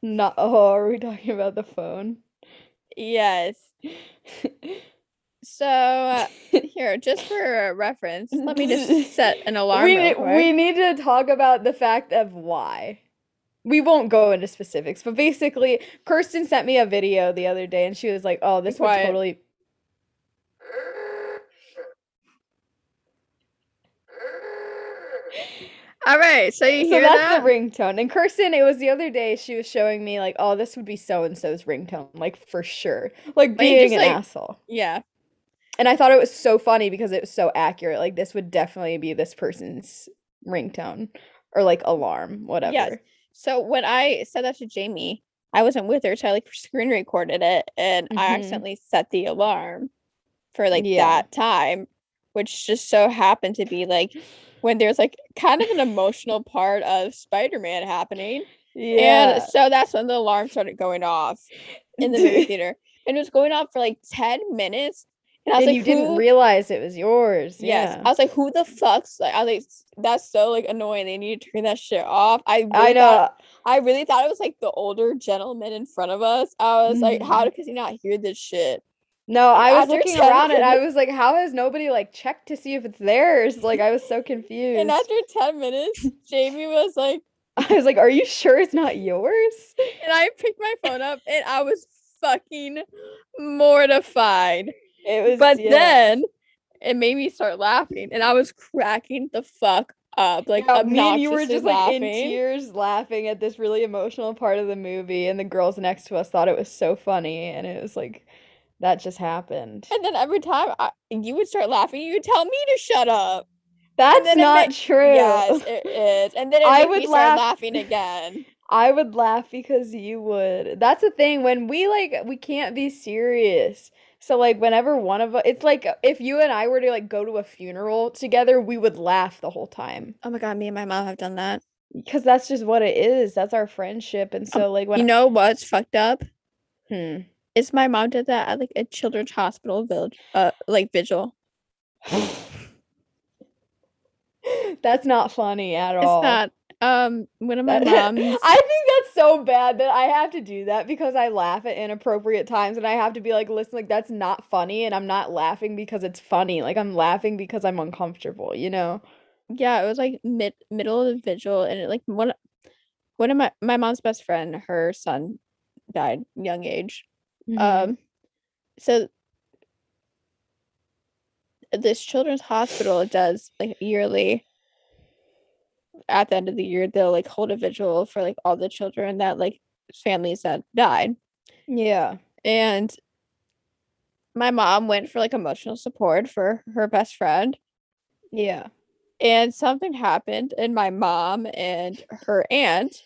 Not oh, are we talking about the phone? Yes. So uh, here, just for reference, let me just set an alarm. we, real we need to talk about the fact of why. We won't go into specifics, but basically, Kirsten sent me a video the other day and she was like, oh, this would totally. All right, so you So hear that's that? the ringtone. And Kirsten, it was the other day, she was showing me, like, oh, this would be so and so's ringtone, like, for sure. Like, being just, an like- asshole. yeah. And I thought it was so funny because it was so accurate. Like this would definitely be this person's ringtone or like alarm, whatever. So when I said that to Jamie, I wasn't with her, so I like screen recorded it and I Mhm. accidentally set the alarm for like Yeah. that time, which just so happened to be like when there's like kind of an emotional part of Spider-Man happening. Yeah. And so that's when the alarm started going off in the movie theater. And it was going off for like 10 minutes. And I was and like, you didn't realize it was yours. Yes. Yeah. I was like, who the fuck's like I was like that's so like annoying. They need to turn that shit off. I really I thought know. I really thought it was like the older gentleman in front of us. I was like, how Mhm. does he not hear this shit? No, I was looking 10 around and I was like, how has nobody like checked to see if it's theirs? Like I was so confused. And after 10 minutes, Jamie was like, I was like, are you sure it's not yours? and I picked my phone up and I was fucking mortified. It was But yeah. then it made me start laughing and I was cracking the fuck up. Like Yeah, me and you were just like in tears laughing at this really emotional part of the movie and the girls next to us thought it was so funny and it was like that just happened. And then every time I, you would start laughing, you would tell me to shut up. That's not true. Yes, it is. And then it I would me start laughing again. I would laugh because you would. That's the thing when we like we can't be serious. So like whenever one of us it's like if you and I were to like go to a funeral together, we would laugh the whole time. Oh my god, me and my mom have done that. Because that's just what it is. That's our friendship. And so like when Um, You know what's fucked up? Hmm. Is my mom did that at like a children's hospital village, uh, like vigil. That's not funny at It's all. not. Um, one of my That- moms. I think that's so bad that I have to do that because I laugh at inappropriate times and I have to be like, listen, like that's not funny and I'm not laughing because it's funny. Like I'm laughing because I'm uncomfortable, you know? yeah, it was like mid middle of the vigil, and it, like one one of my my mom's best friend, her son died young age. Mm-hmm. Um, so this children's hospital does like yearly. At the end of the year, they'll like hold a vigil for like all the children that like families that died. yeah. and my mom went for like emotional support for her best friend Yeah. and something happened and my mom and her aunt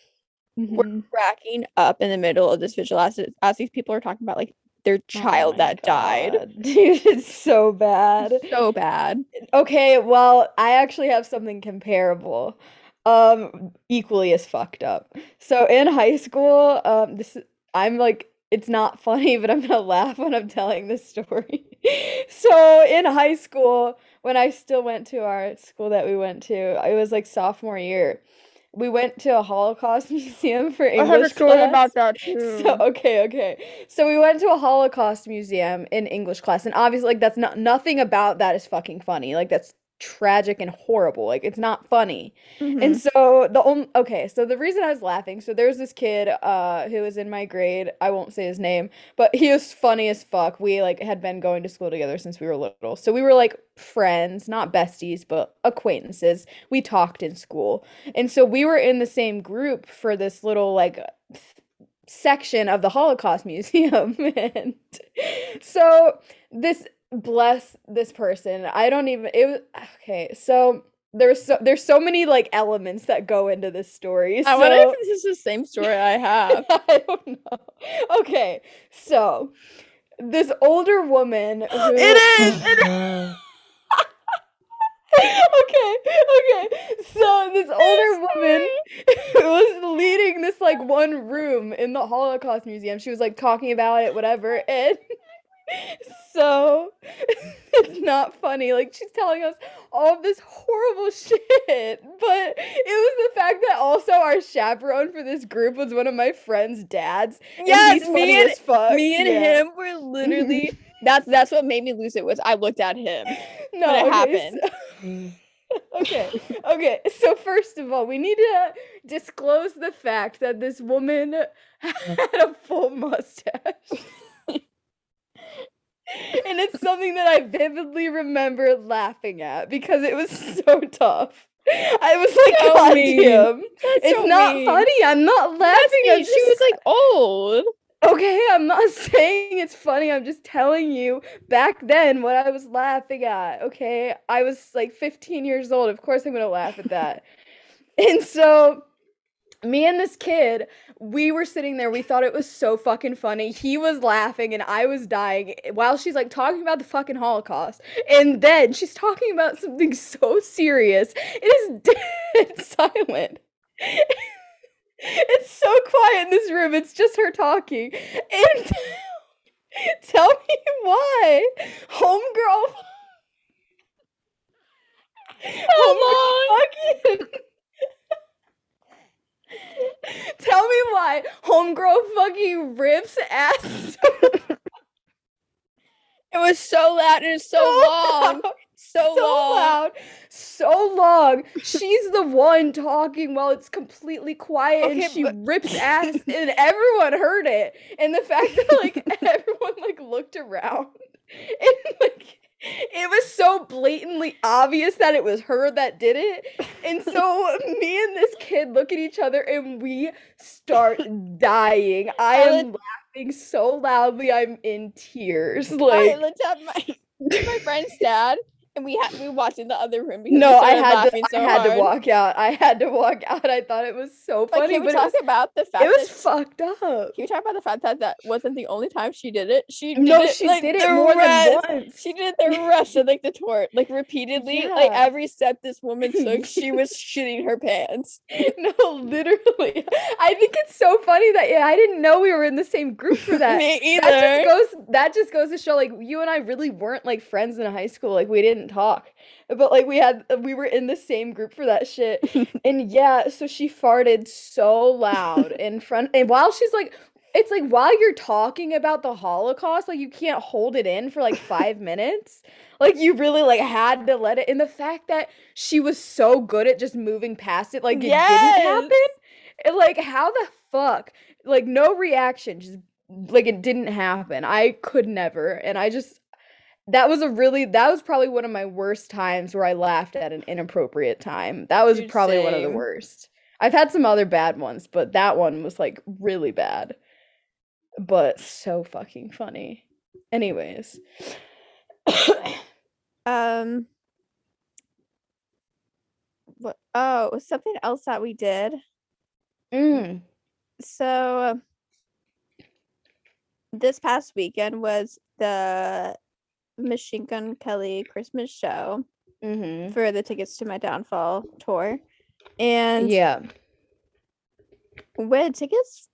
were Mhm. cracking up in the middle of this vigil as, as these people are talking about like their Oh child my that died Dude, it's so bad. so bad Okay, well, I actually have something comparable. Um, equally as fucked up. So in high school, um, this I'm like, it's not funny, but I'm gonna laugh when I'm telling this story. So in high school, when I still went to our school that we went to, it was like sophomore year. We went to a Holocaust museum for English class. I heard a story about that So okay, okay. So we went to a Holocaust museum in English class, and obviously, like that's not nothing about that is fucking funny. Like that's tragic and horrible. Like it's not funny. Mm-hmm. And so the only okay, so the reason I was laughing, so there's this kid uh who was in my grade. I won't say his name, but he was funny as fuck. We like had been going to school together since we were little. So we were like friends, not besties, but acquaintances. We talked in school. And so we were in the same group for this little like th- section of the Holocaust Museum. and so this bless this person. I don't even it was okay. So there's so there's so many like elements that go into this story. i wonder if this is the same story i have I don't know. Okay, so this older woman who it is it is okay, okay. So this older woman was leading this like one room in the Holocaust Museum. She was like talking about it, whatever, and so it's not funny. Like she's telling us all of this horrible shit, but it was the fact that also our chaperone for this group was one of my friend's dads. yes me and as fuck. me and yeah. him were literally that's that's what made me lose it was i looked at him No, it okay, happened. so- okay, okay. So first of all, we need to disclose the fact that this woman had a full mustache. And it's something that I vividly remember laughing at because it was so tough. I was like, So God damn. It's so not mean. funny. I'm not laughing. I'm mean. She was like old. Okay, I'm not saying it's funny. I'm just telling you back then what I was laughing at. Okay, I was like 15 years old. Of course, I'm gonna laugh at that. and so, me and this kid, we were sitting there. We thought it was so fucking funny. He was laughing and I was dying while she's like talking about the fucking Holocaust. And then she's talking about something so serious. It is dead silent. It's so quiet in this room. It's just her talking. And tell me why homegirl homegirl fucking Tell me why homegirl fucking rips ass. it was so loud and so, so long. Loud so, so long. loud, so long. She's the one talking while it's completely quiet okay, and she but- rips ass and everyone heard it. And the fact that like everyone like looked around and like it was so blatantly obvious that it was her that did it. And so me and this kid look at each other and we start dying. I am laughing so loudly I'm in tears. Like I looked at my my friend's dad and we had we watched in the other room. because No, I had to. So I had hard. to walk out. I had to walk out. I thought it was so funny. Like, can we talk was, about the fact it was fucked up? Can we talk about the fact that that wasn't the only time she did it? She did no, it, she like, did it more rest. than once. She did the rest of like the tour, like repeatedly. Yeah. Like every step this woman took, she was shitting her pants. No, literally. I think it's so funny that yeah, I didn't know we were in the same group for that. Me either. That just goes. That just goes to show, like you and I really weren't like friends in high school. Like we didn't talk. But like we had we were in the same group for that shit. And yeah so she farted so loud in front and while she's like it's like while you're talking about the holocaust like you can't hold it in for like five minutes. Like you really like had to let it and the fact that she was so good at just moving past it like it yes. didn't happen and, like how the fuck like no reaction just like it didn't happen. I could never and i just that was a really that was probably one of my worst times where I laughed at an inappropriate time. That was Dude, probably same. one of the worst. I've had some other bad ones, but that one was like really bad. But so fucking funny. Anyways. um what oh, something else that we did. Mm. So this past weekend was the Machine Gun Kelly Christmas show mm-hmm. for the tickets to my Downfall tour. And yeah, when tickets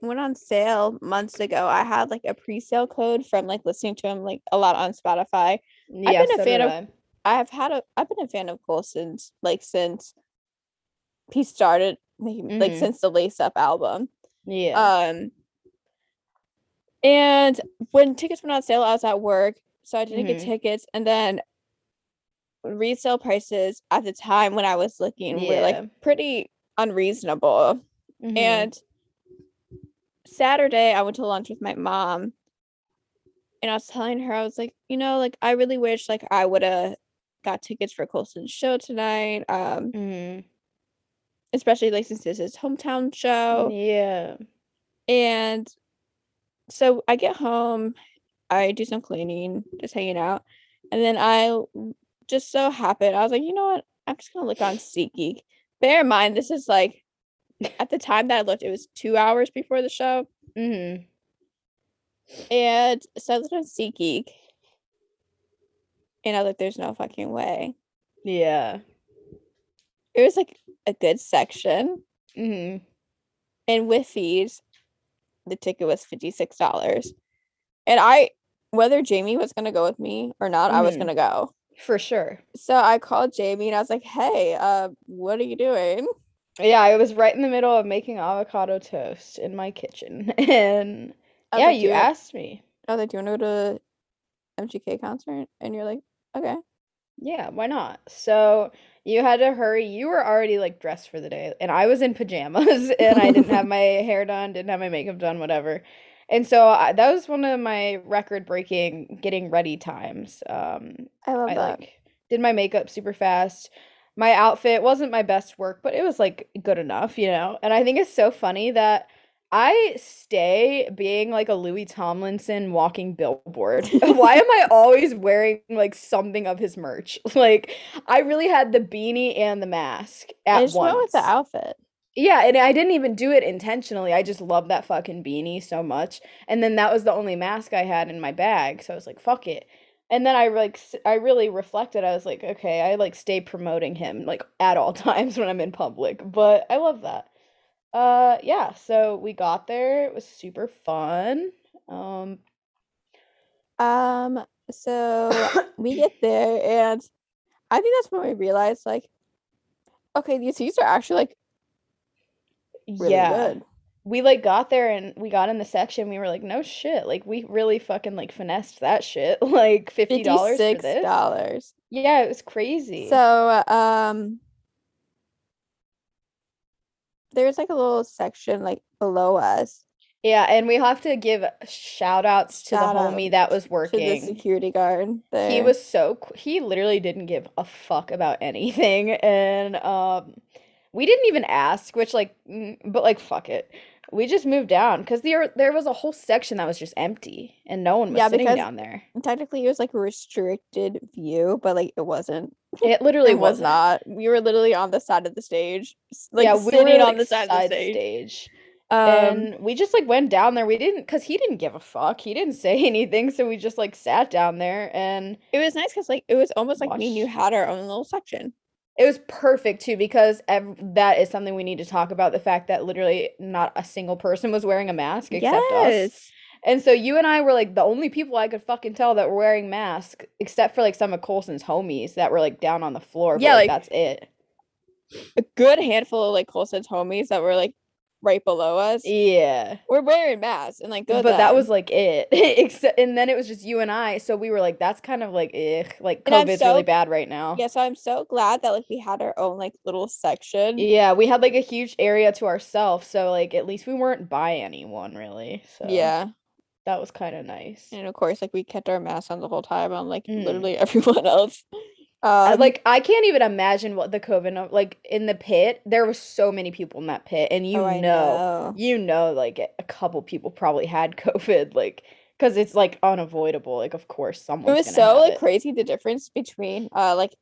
went on sale months ago, I had like a pre-sale code from like listening to him like a lot on Spotify. Yeah, I've been so a fan of I. I have had a I've been a fan of Cole since like since he started like, mm-hmm. like since the Lace Up album. Yeah. Um and when tickets went on sale, I was at work so I didn't mm-hmm. get tickets. And then resale prices at the time when I was looking yeah. were like pretty unreasonable. Mm-hmm. And Saturday, I went to lunch with my mom, and I was telling her, I was like, you know, like I really wish like I would have got tickets for Colson's show tonight. Um, mm-hmm. especially like since this is his hometown show. Yeah. And so I get home I do some cleaning, just hanging out. And then I just so happened, I was like, you know what? I'm just gonna look on SeatGeek. Bear in mind, this is like at the time that I looked, it was two hours before the show. Mm-hmm. And so I looked on SeatGeek, and I was like, "There's no fucking way." Yeah. It was like a good section. Mm-hmm. And with fees, the ticket was fifty six dollars. And I whether Jamie was going to go with me or not, mm-hmm. I was mm-hmm. going to go. For sure. So I called Jamie and I was like, "Hey, uh, what are you doing?" Yeah, I was right in the middle of making avocado toast in my kitchen, and yeah, like, you asked me. I was like, "Do you want to go to MGK concert?" And you're like, "Okay." Yeah, why not? So you had to hurry. You were already like dressed for the day, and I was in pajamas, and I didn't have my hair done, didn't have my makeup done, whatever. And so I, that was one of my record breaking getting ready times. Um, I love I, that. Like, did my makeup super fast. My outfit wasn't my best work, but it was like good enough, you know? And I think it's so funny that I stay being like a Louis Tomlinson walking billboard. Why am I always wearing like something of his merch? Like I really had the beanie and the mask at I just once. went with the outfit. Yeah, and I didn't even do it intentionally. I just love that fucking beanie so much. And then that was the only mask I had in my bag, so I was like, fuck it. And then I like I really reflected. I was like, okay, I like stay promoting him like at all times when I'm in public. But I love that. Uh yeah, so we got there. It was super fun. Um Um, so we get there and I think that's when we realized like, okay, these seats are actually like really yeah. good. We like got there and we got in the section. We were like, no shit. Like we really fucking like finessed that shit. Like $50 for this. dollars. Yeah, it was crazy. So um there's like a little section like below us Yeah, and we have to give shout outs to Shout the homie that was to the security guard there. He was so qu- he literally didn't give a fuck about anything and um we didn't even ask, which like mm, but like fuck it. We just moved down cuz there there was a whole section that was just empty and no one was Yeah, sitting down there. And technically it was like a restricted view, but like it wasn't. It literally It was not. We were literally on the side of the stage. Like yeah, we sitting were on the like, side, of the stage. stage. Um, and we just like went down there. We didn't cuz he didn't give a fuck. He didn't say anything, so we just like sat down there and it was nice because like it was almost like me and you Watch. had our own little section. It was perfect too because ev- that is something we need to talk about the fact that literally not a single person was wearing a mask except us. And so you and I were like the only people I could fucking tell that were wearing masks except for like some of Colson's homies that were like down on the floor. But, Yeah, like, like- that's it. A good handful of like Colson's homies that were like right below us Yeah. We're wearing masks and like. But that was like it. Except and then it was just you and I. So we were like that's kind of like ugh, like COVID's so- really bad right now. yeah. So I'm so glad that like we had our own like little section. Yeah, we had like a huge area to ourselves, so like at least we weren't by anyone really. So Yeah. that was kind of nice. And of course, like we kept our masks on the whole time on like Mm. literally everyone else. Um, like I can't even imagine what the COVID like in the pit. There was so many people in that pit, and you oh, I know, you know, like a couple people probably had COVID, like because it's like unavoidable. Like of course someone. It was so like it. crazy the difference between uh like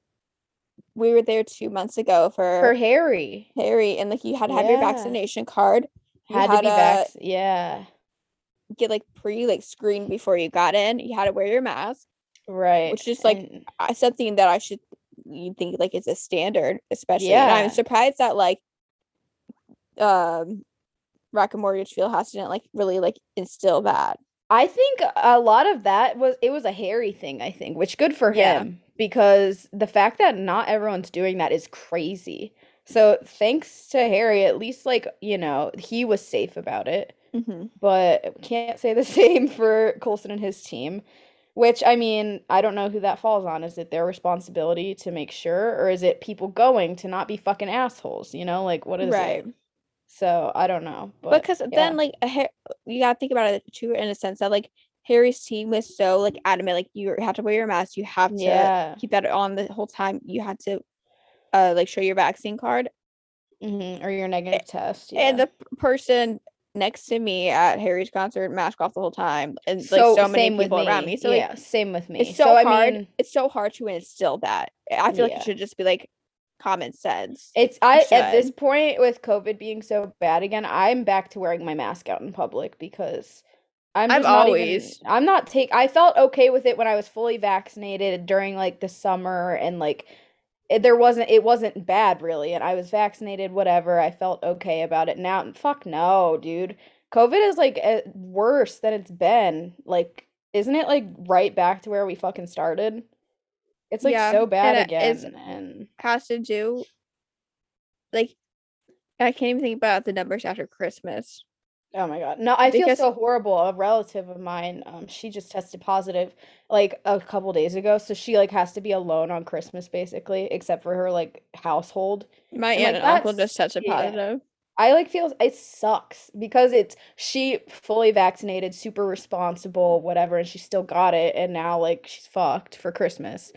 we were there two months ago for, for Harry. Harry and like you had to have your vaccination card. You Had to be. Yeah, get like pre like screened before you got in. You had to wear your mask. Right. which is, like, and- something that I should you think like it's a standard, especially. And Yeah. I'm surprised that like um Rocket Mortgage FieldHouse didn't like really like instill that. I think a lot of that was it was a Harry thing, I think, which good for Yeah. him because the fact that not everyone's doing that is crazy. So thanks to Harry, at least like, you know, he was safe about it. Mm-hmm. But can't say the same for Colson and his team. Which I mean, I don't know who that falls on. Is it their responsibility to make sure, or is it people going to not be fucking assholes? You know, like what is Right. it? So I don't know. But because yeah. then like you gotta think about it too in a sense that like Harry's team was so like adamant like you have to wear your mask you have to yeah, keep that on the whole time you had to uh like show your vaccine card hmm or your negative test. and yeah. the person next to me at Harry's concert mask off the whole time and like so, so, many people me. around me. so like yeah, same with me. it's so, so I hard mean, it's so hard to instill that. I feel like it should just be like common sense. It's I at this point with COVID being so bad again, I'm back to wearing my mask out in public because I'm I'm not even- always- I'm not take I felt okay with it when I was fully vaccinated during like the summer and like it, there wasn't it wasn't bad really and I was vaccinated whatever. I felt okay about it. Now fuck no, dude. COVID is like worse than it's been. Like isn't it like right back to where we fucking started? It's like Yeah, so bad and it again and has to do like I can't even think about the numbers after Christmas Oh my god. No, I feel Because- so horrible. A relative of mine, um, she just tested positive like a couple days ago. So she like has to be alone on Christmas basically, except for her like household. my And, aunt like, and uncle that's- just tested yeah. positive I like feel it sucks because it's she fully vaccinated, super responsible, whatever, and she still got it and now like she's fucked for Christmas.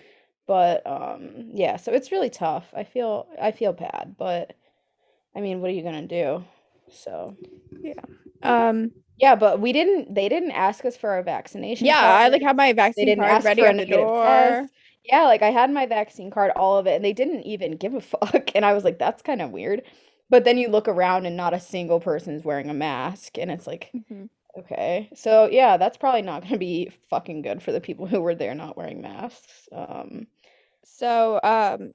But um yeah, so it's really tough. I feel I feel bad, but I mean, what are you gonna do? So Um, Yeah, but we didn't. They didn't ask us for our vaccination. yeah, I like had my vaccine. They didn't card ask ready for on the door. test. Yeah, like I had my vaccine card, all of it, and they didn't even give a fuck. And I was like, that's kind of weird. But then you look around and not a single person is wearing a mask, and it's like, Mhm. okay. So yeah, that's probably not gonna be fucking good for the people who were there not wearing masks. Um, So, um,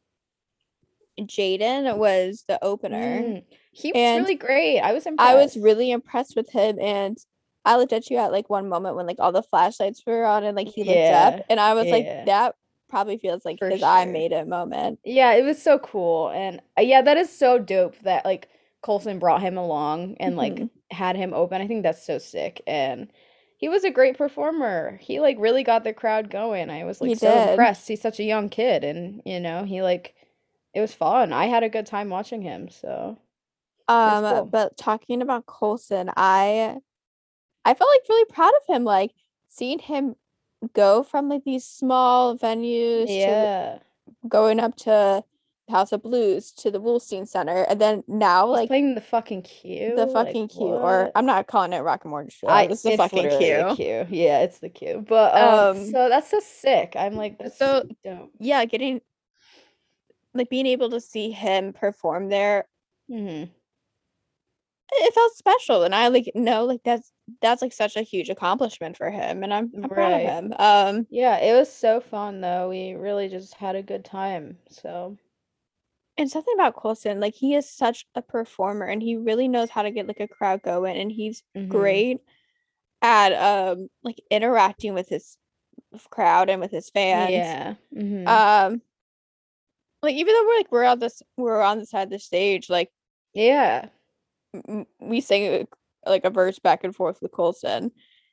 Jaden was the opener. mm, he was And really great. I was impressed. I was really impressed with him, and I looked at you at like one moment when like all the flashlights were on, and like he looked Yeah, up, and I was yeah. like, that probably feels like For his I made it moment. Yeah, it was so cool. And uh, yeah, that is so dope that like Colson brought him along and like Mhm. had him open. I think that's so sick. And he was a great performer. He like really got the crowd going. I was like He so did. impressed. He's such a young kid and you know, he like it was fun. I had a good time watching him, so Um, cool. but talking about Colson, I I felt like really proud of him, like seeing him go from like these small venues to yeah. going up to House of Blues to the Wolstein Center, and then now He's like playing the fucking Q. the like, fucking Q, or? I'm not calling it Rocket Mortgage I it's the it's fucking Q. Q. Yeah, it's the Q. But um, Um, so that's so sick. I'm like so dope. yeah, getting like being able to see him perform there, hmm it felt special, and I like know like that's that's like such a huge accomplishment for him, and I'm, I'm proud of him. Um, Yeah, it was so fun though. We really just had a good time. So, and something about Colson, like he is such a performer, and he really knows how to get like a crowd going, and he's mhm. great at um like interacting with his crowd and with his fans. Yeah. mhm. Um, like even though we're like we're on this we're on the side of the stage, like Yeah. We sang like a verse back and forth with Colson.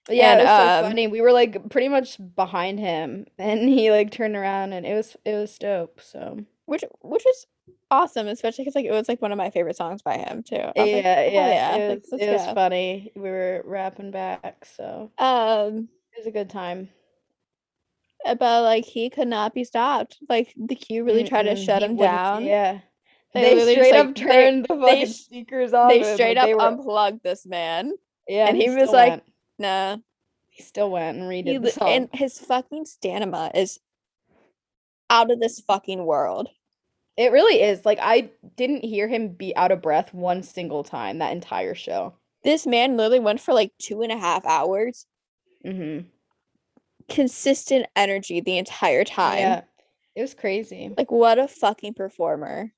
Yeah, And, it was so um, funny. We were like pretty much behind him and he like turned around and it was it was dope. So, which which is awesome, especially because like it was like one of my favorite songs by him too. Yeah, like, yeah, "Hell yeah, it was let's it was funny. We were rapping back, so Um, it was a good time. but like he could not be stopped. Like the Q really tried to shut he him down. Yeah. They They straight like, up they- turned the they fucking s- speakers off. They straight up they were- unplugged this man, yeah, and he was like, went. nah. he still went and He redid the song. and his fucking stamina is out of this fucking world. It really is. Like I didn't hear him be out of breath one single time that entire show. This man literally went for like two and a half hours, Mm-hmm. consistent energy the entire time. Yeah. It was crazy. Like what a fucking performer.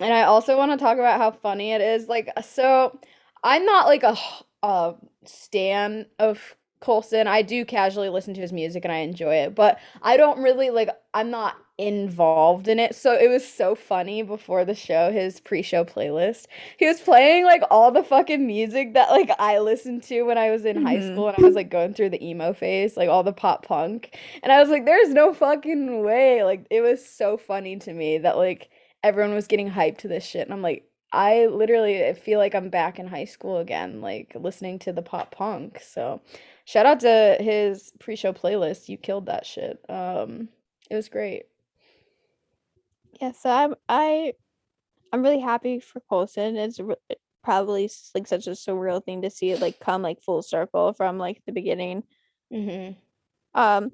And I also want to talk about how funny it is. Like so I'm not like a stan of Colson. I do casually listen to his music and I enjoy it, but I don't really like I'm not involved in it. So it was so funny before the show, his pre-show playlist. He was playing like all the fucking music that like I listened to when I was in high Mhm. school and I was like going through the emo phase, like all the pop punk. And I was like there's no fucking way. Like it was so funny to me that like everyone was getting hyped to this shit and I'm like I literally feel like I'm back in high school again, like listening to the pop punk. So, shout out to his pre-show playlist. You killed that shit. Um, it was great. Yeah, so I'm I I'm really happy for Colson. It's re- probably like such a surreal thing to see it like come like full circle from like the beginning. Mm-hmm. Um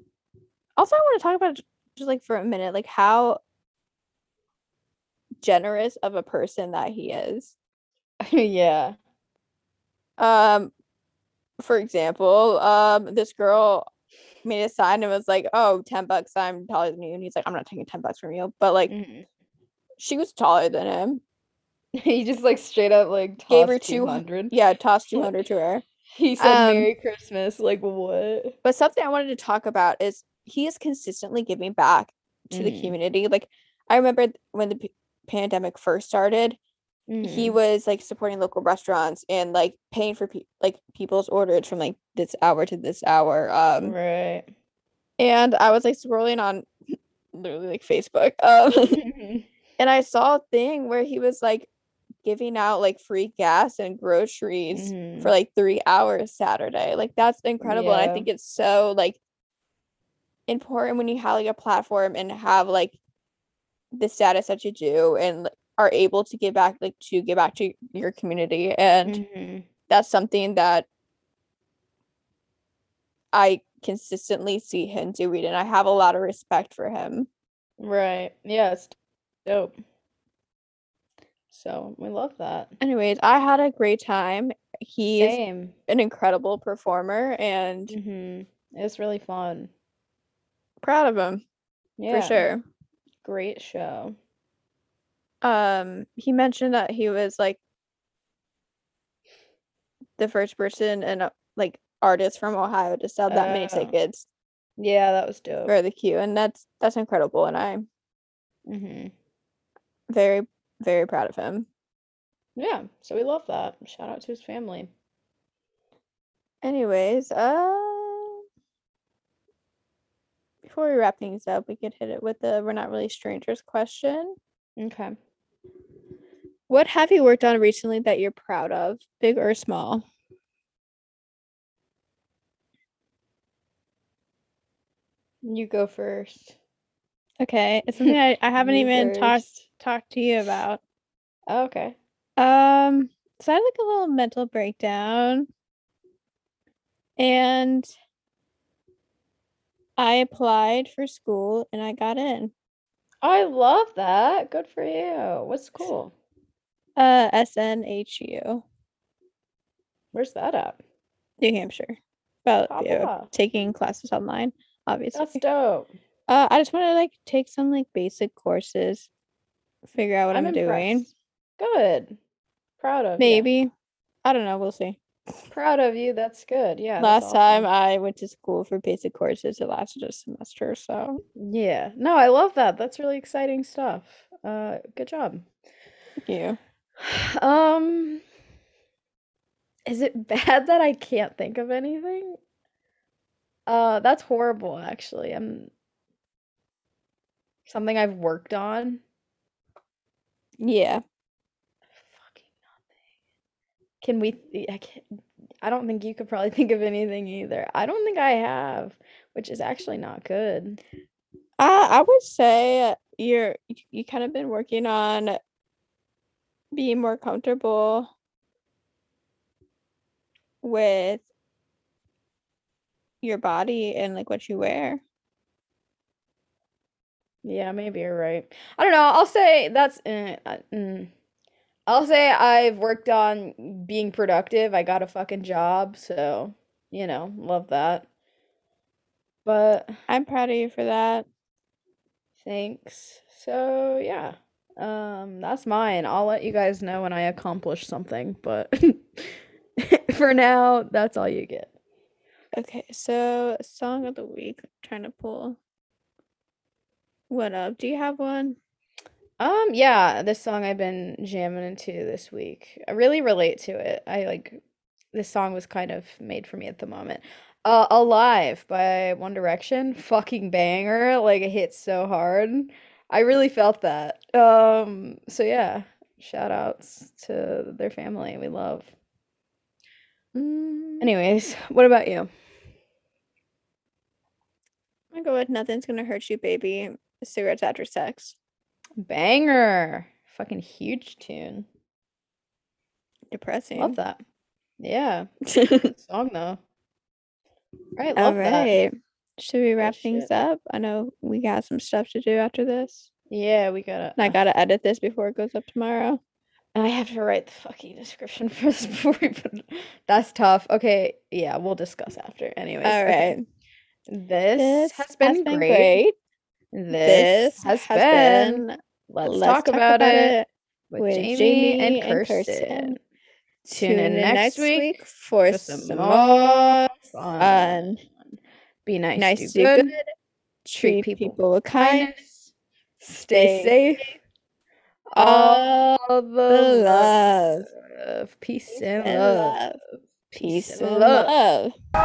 also I want to talk about just like for a minute like how generous of a person that he is. yeah. Um for example, um this girl made a sign and was like, "Oh, 10 bucks, I'm taller than you." And he's like, "I'm not taking 10 bucks from you." But like Mhm. she was taller than him. He just like straight up like Gave her 200. Yeah, tossed 200 to her. He said Um, Merry Christmas. Like what? But something I wanted to talk about is he is consistently giving back to the Mhm. community. Like I remember when the pandemic first started, he Mhm. was like supporting local restaurants and like paying for pe- like people's orders from like this hour to this hour. Um right. and I was like scrolling on literally like Facebook. Um Mhm. and I saw a thing where he was like giving out like free gas and groceries Mhm. for like 3 hours Saturday. Like that's incredible and I think it's so like important when you have like a platform and have like the status that you do and are able to give back like to give back to your community and Mhm. that's something that I consistently see him doing, and I have a lot of respect for him. Right. Yeah, it's dope. So we love that. Anyways, I had a great time. He's Same. an incredible performer and Mm-hmm. It was really fun. proud of him Yeah. for sure. Great show. Um, he mentioned that he was like the first person and uh, like artist from Ohio to sell that many Oh. tickets Yeah, that was dope. for the Q, and that's that's incredible, and I'm Mm-hmm. very very proud of him. Yeah, so we love that. Shout out to his family. Anyways, uh, before we wrap things up, we could hit it with the "We're not really strangers" question. Okay. What have you worked on recently that you're proud of, big or small? You go first. Okay, it's something I, I haven't You even talked talked to you about. Oh, okay. Um, so I had like a little mental breakdown, and I applied for school and I got in. I love that. Good for you. What's cool? Uh, SNHU, Where's that at? New Hampshire. About Pop yeah, off. taking classes online, obviously. That's dope. Uh, I just want to like take some like basic courses, figure out what I'm, I'm doing. Good. Proud of. Maybe. I don't know. We'll see. Proud of you. That's good. Yeah. Last time. I went to school for basic courses, it lasted a semester. So Yeah. No, I love that. That's really exciting stuff. Uh, good job. thank you. Um, is it bad that I can't think of anything? Uh, that's horrible, actually. I'm something I've worked on. Yeah. Can we? I can't. I don't think you could probably think of anything either. I don't think I have, which is actually not good. I I would say you're you, you kind of been working on being more comfortable with your body and like what you wear. Yeah, maybe you're right. I don't know. I'll say that's. Uh, uh, mm. I'll say I've worked on being productive. I got a fucking job, so you know, love that. But I'm proud of you for that. thanks. So yeah, um, that's mine. I'll let you guys know when I accomplish something. But for now, that's all you get. Okay, so song of the week. I'm trying to pull one up. Do you have one? Um, yeah, this song I've been jamming into this week. I really relate to it. I like this song was kind of made for me at the moment. Uh, Alive by One Direction, fucking banger. Like it hits so hard. I really felt that. Um, so yeah, shout outs to their family. We love. Mm, Anyways, what about you? I'm gonna go with Nothing's Gonna Hurt You, Baby. Cigarettes After Sex. Banger. Fucking huge tune. Depressing. Love that. Yeah. Song though. Right, All love that. Should we Good wrap things shit. up? I know we got some stuff to do after this. Yeah, we gotta. And I uh, gotta edit this before it goes up tomorrow. And I have to write the fucking description for this before we put it. That's tough. Okay, yeah, we'll discuss after. Anyways, all right. okay. This, This has been, great. This, has, been. Let's, talk, about, it with, Jamie, and Kirsten. Tune in next week for some, some more fun. fun. Be nice, Nice, do do good, good, treat people people with kindness. stay stay safe. All all the love. love, peace and and love, love. peace Peace and and love. love.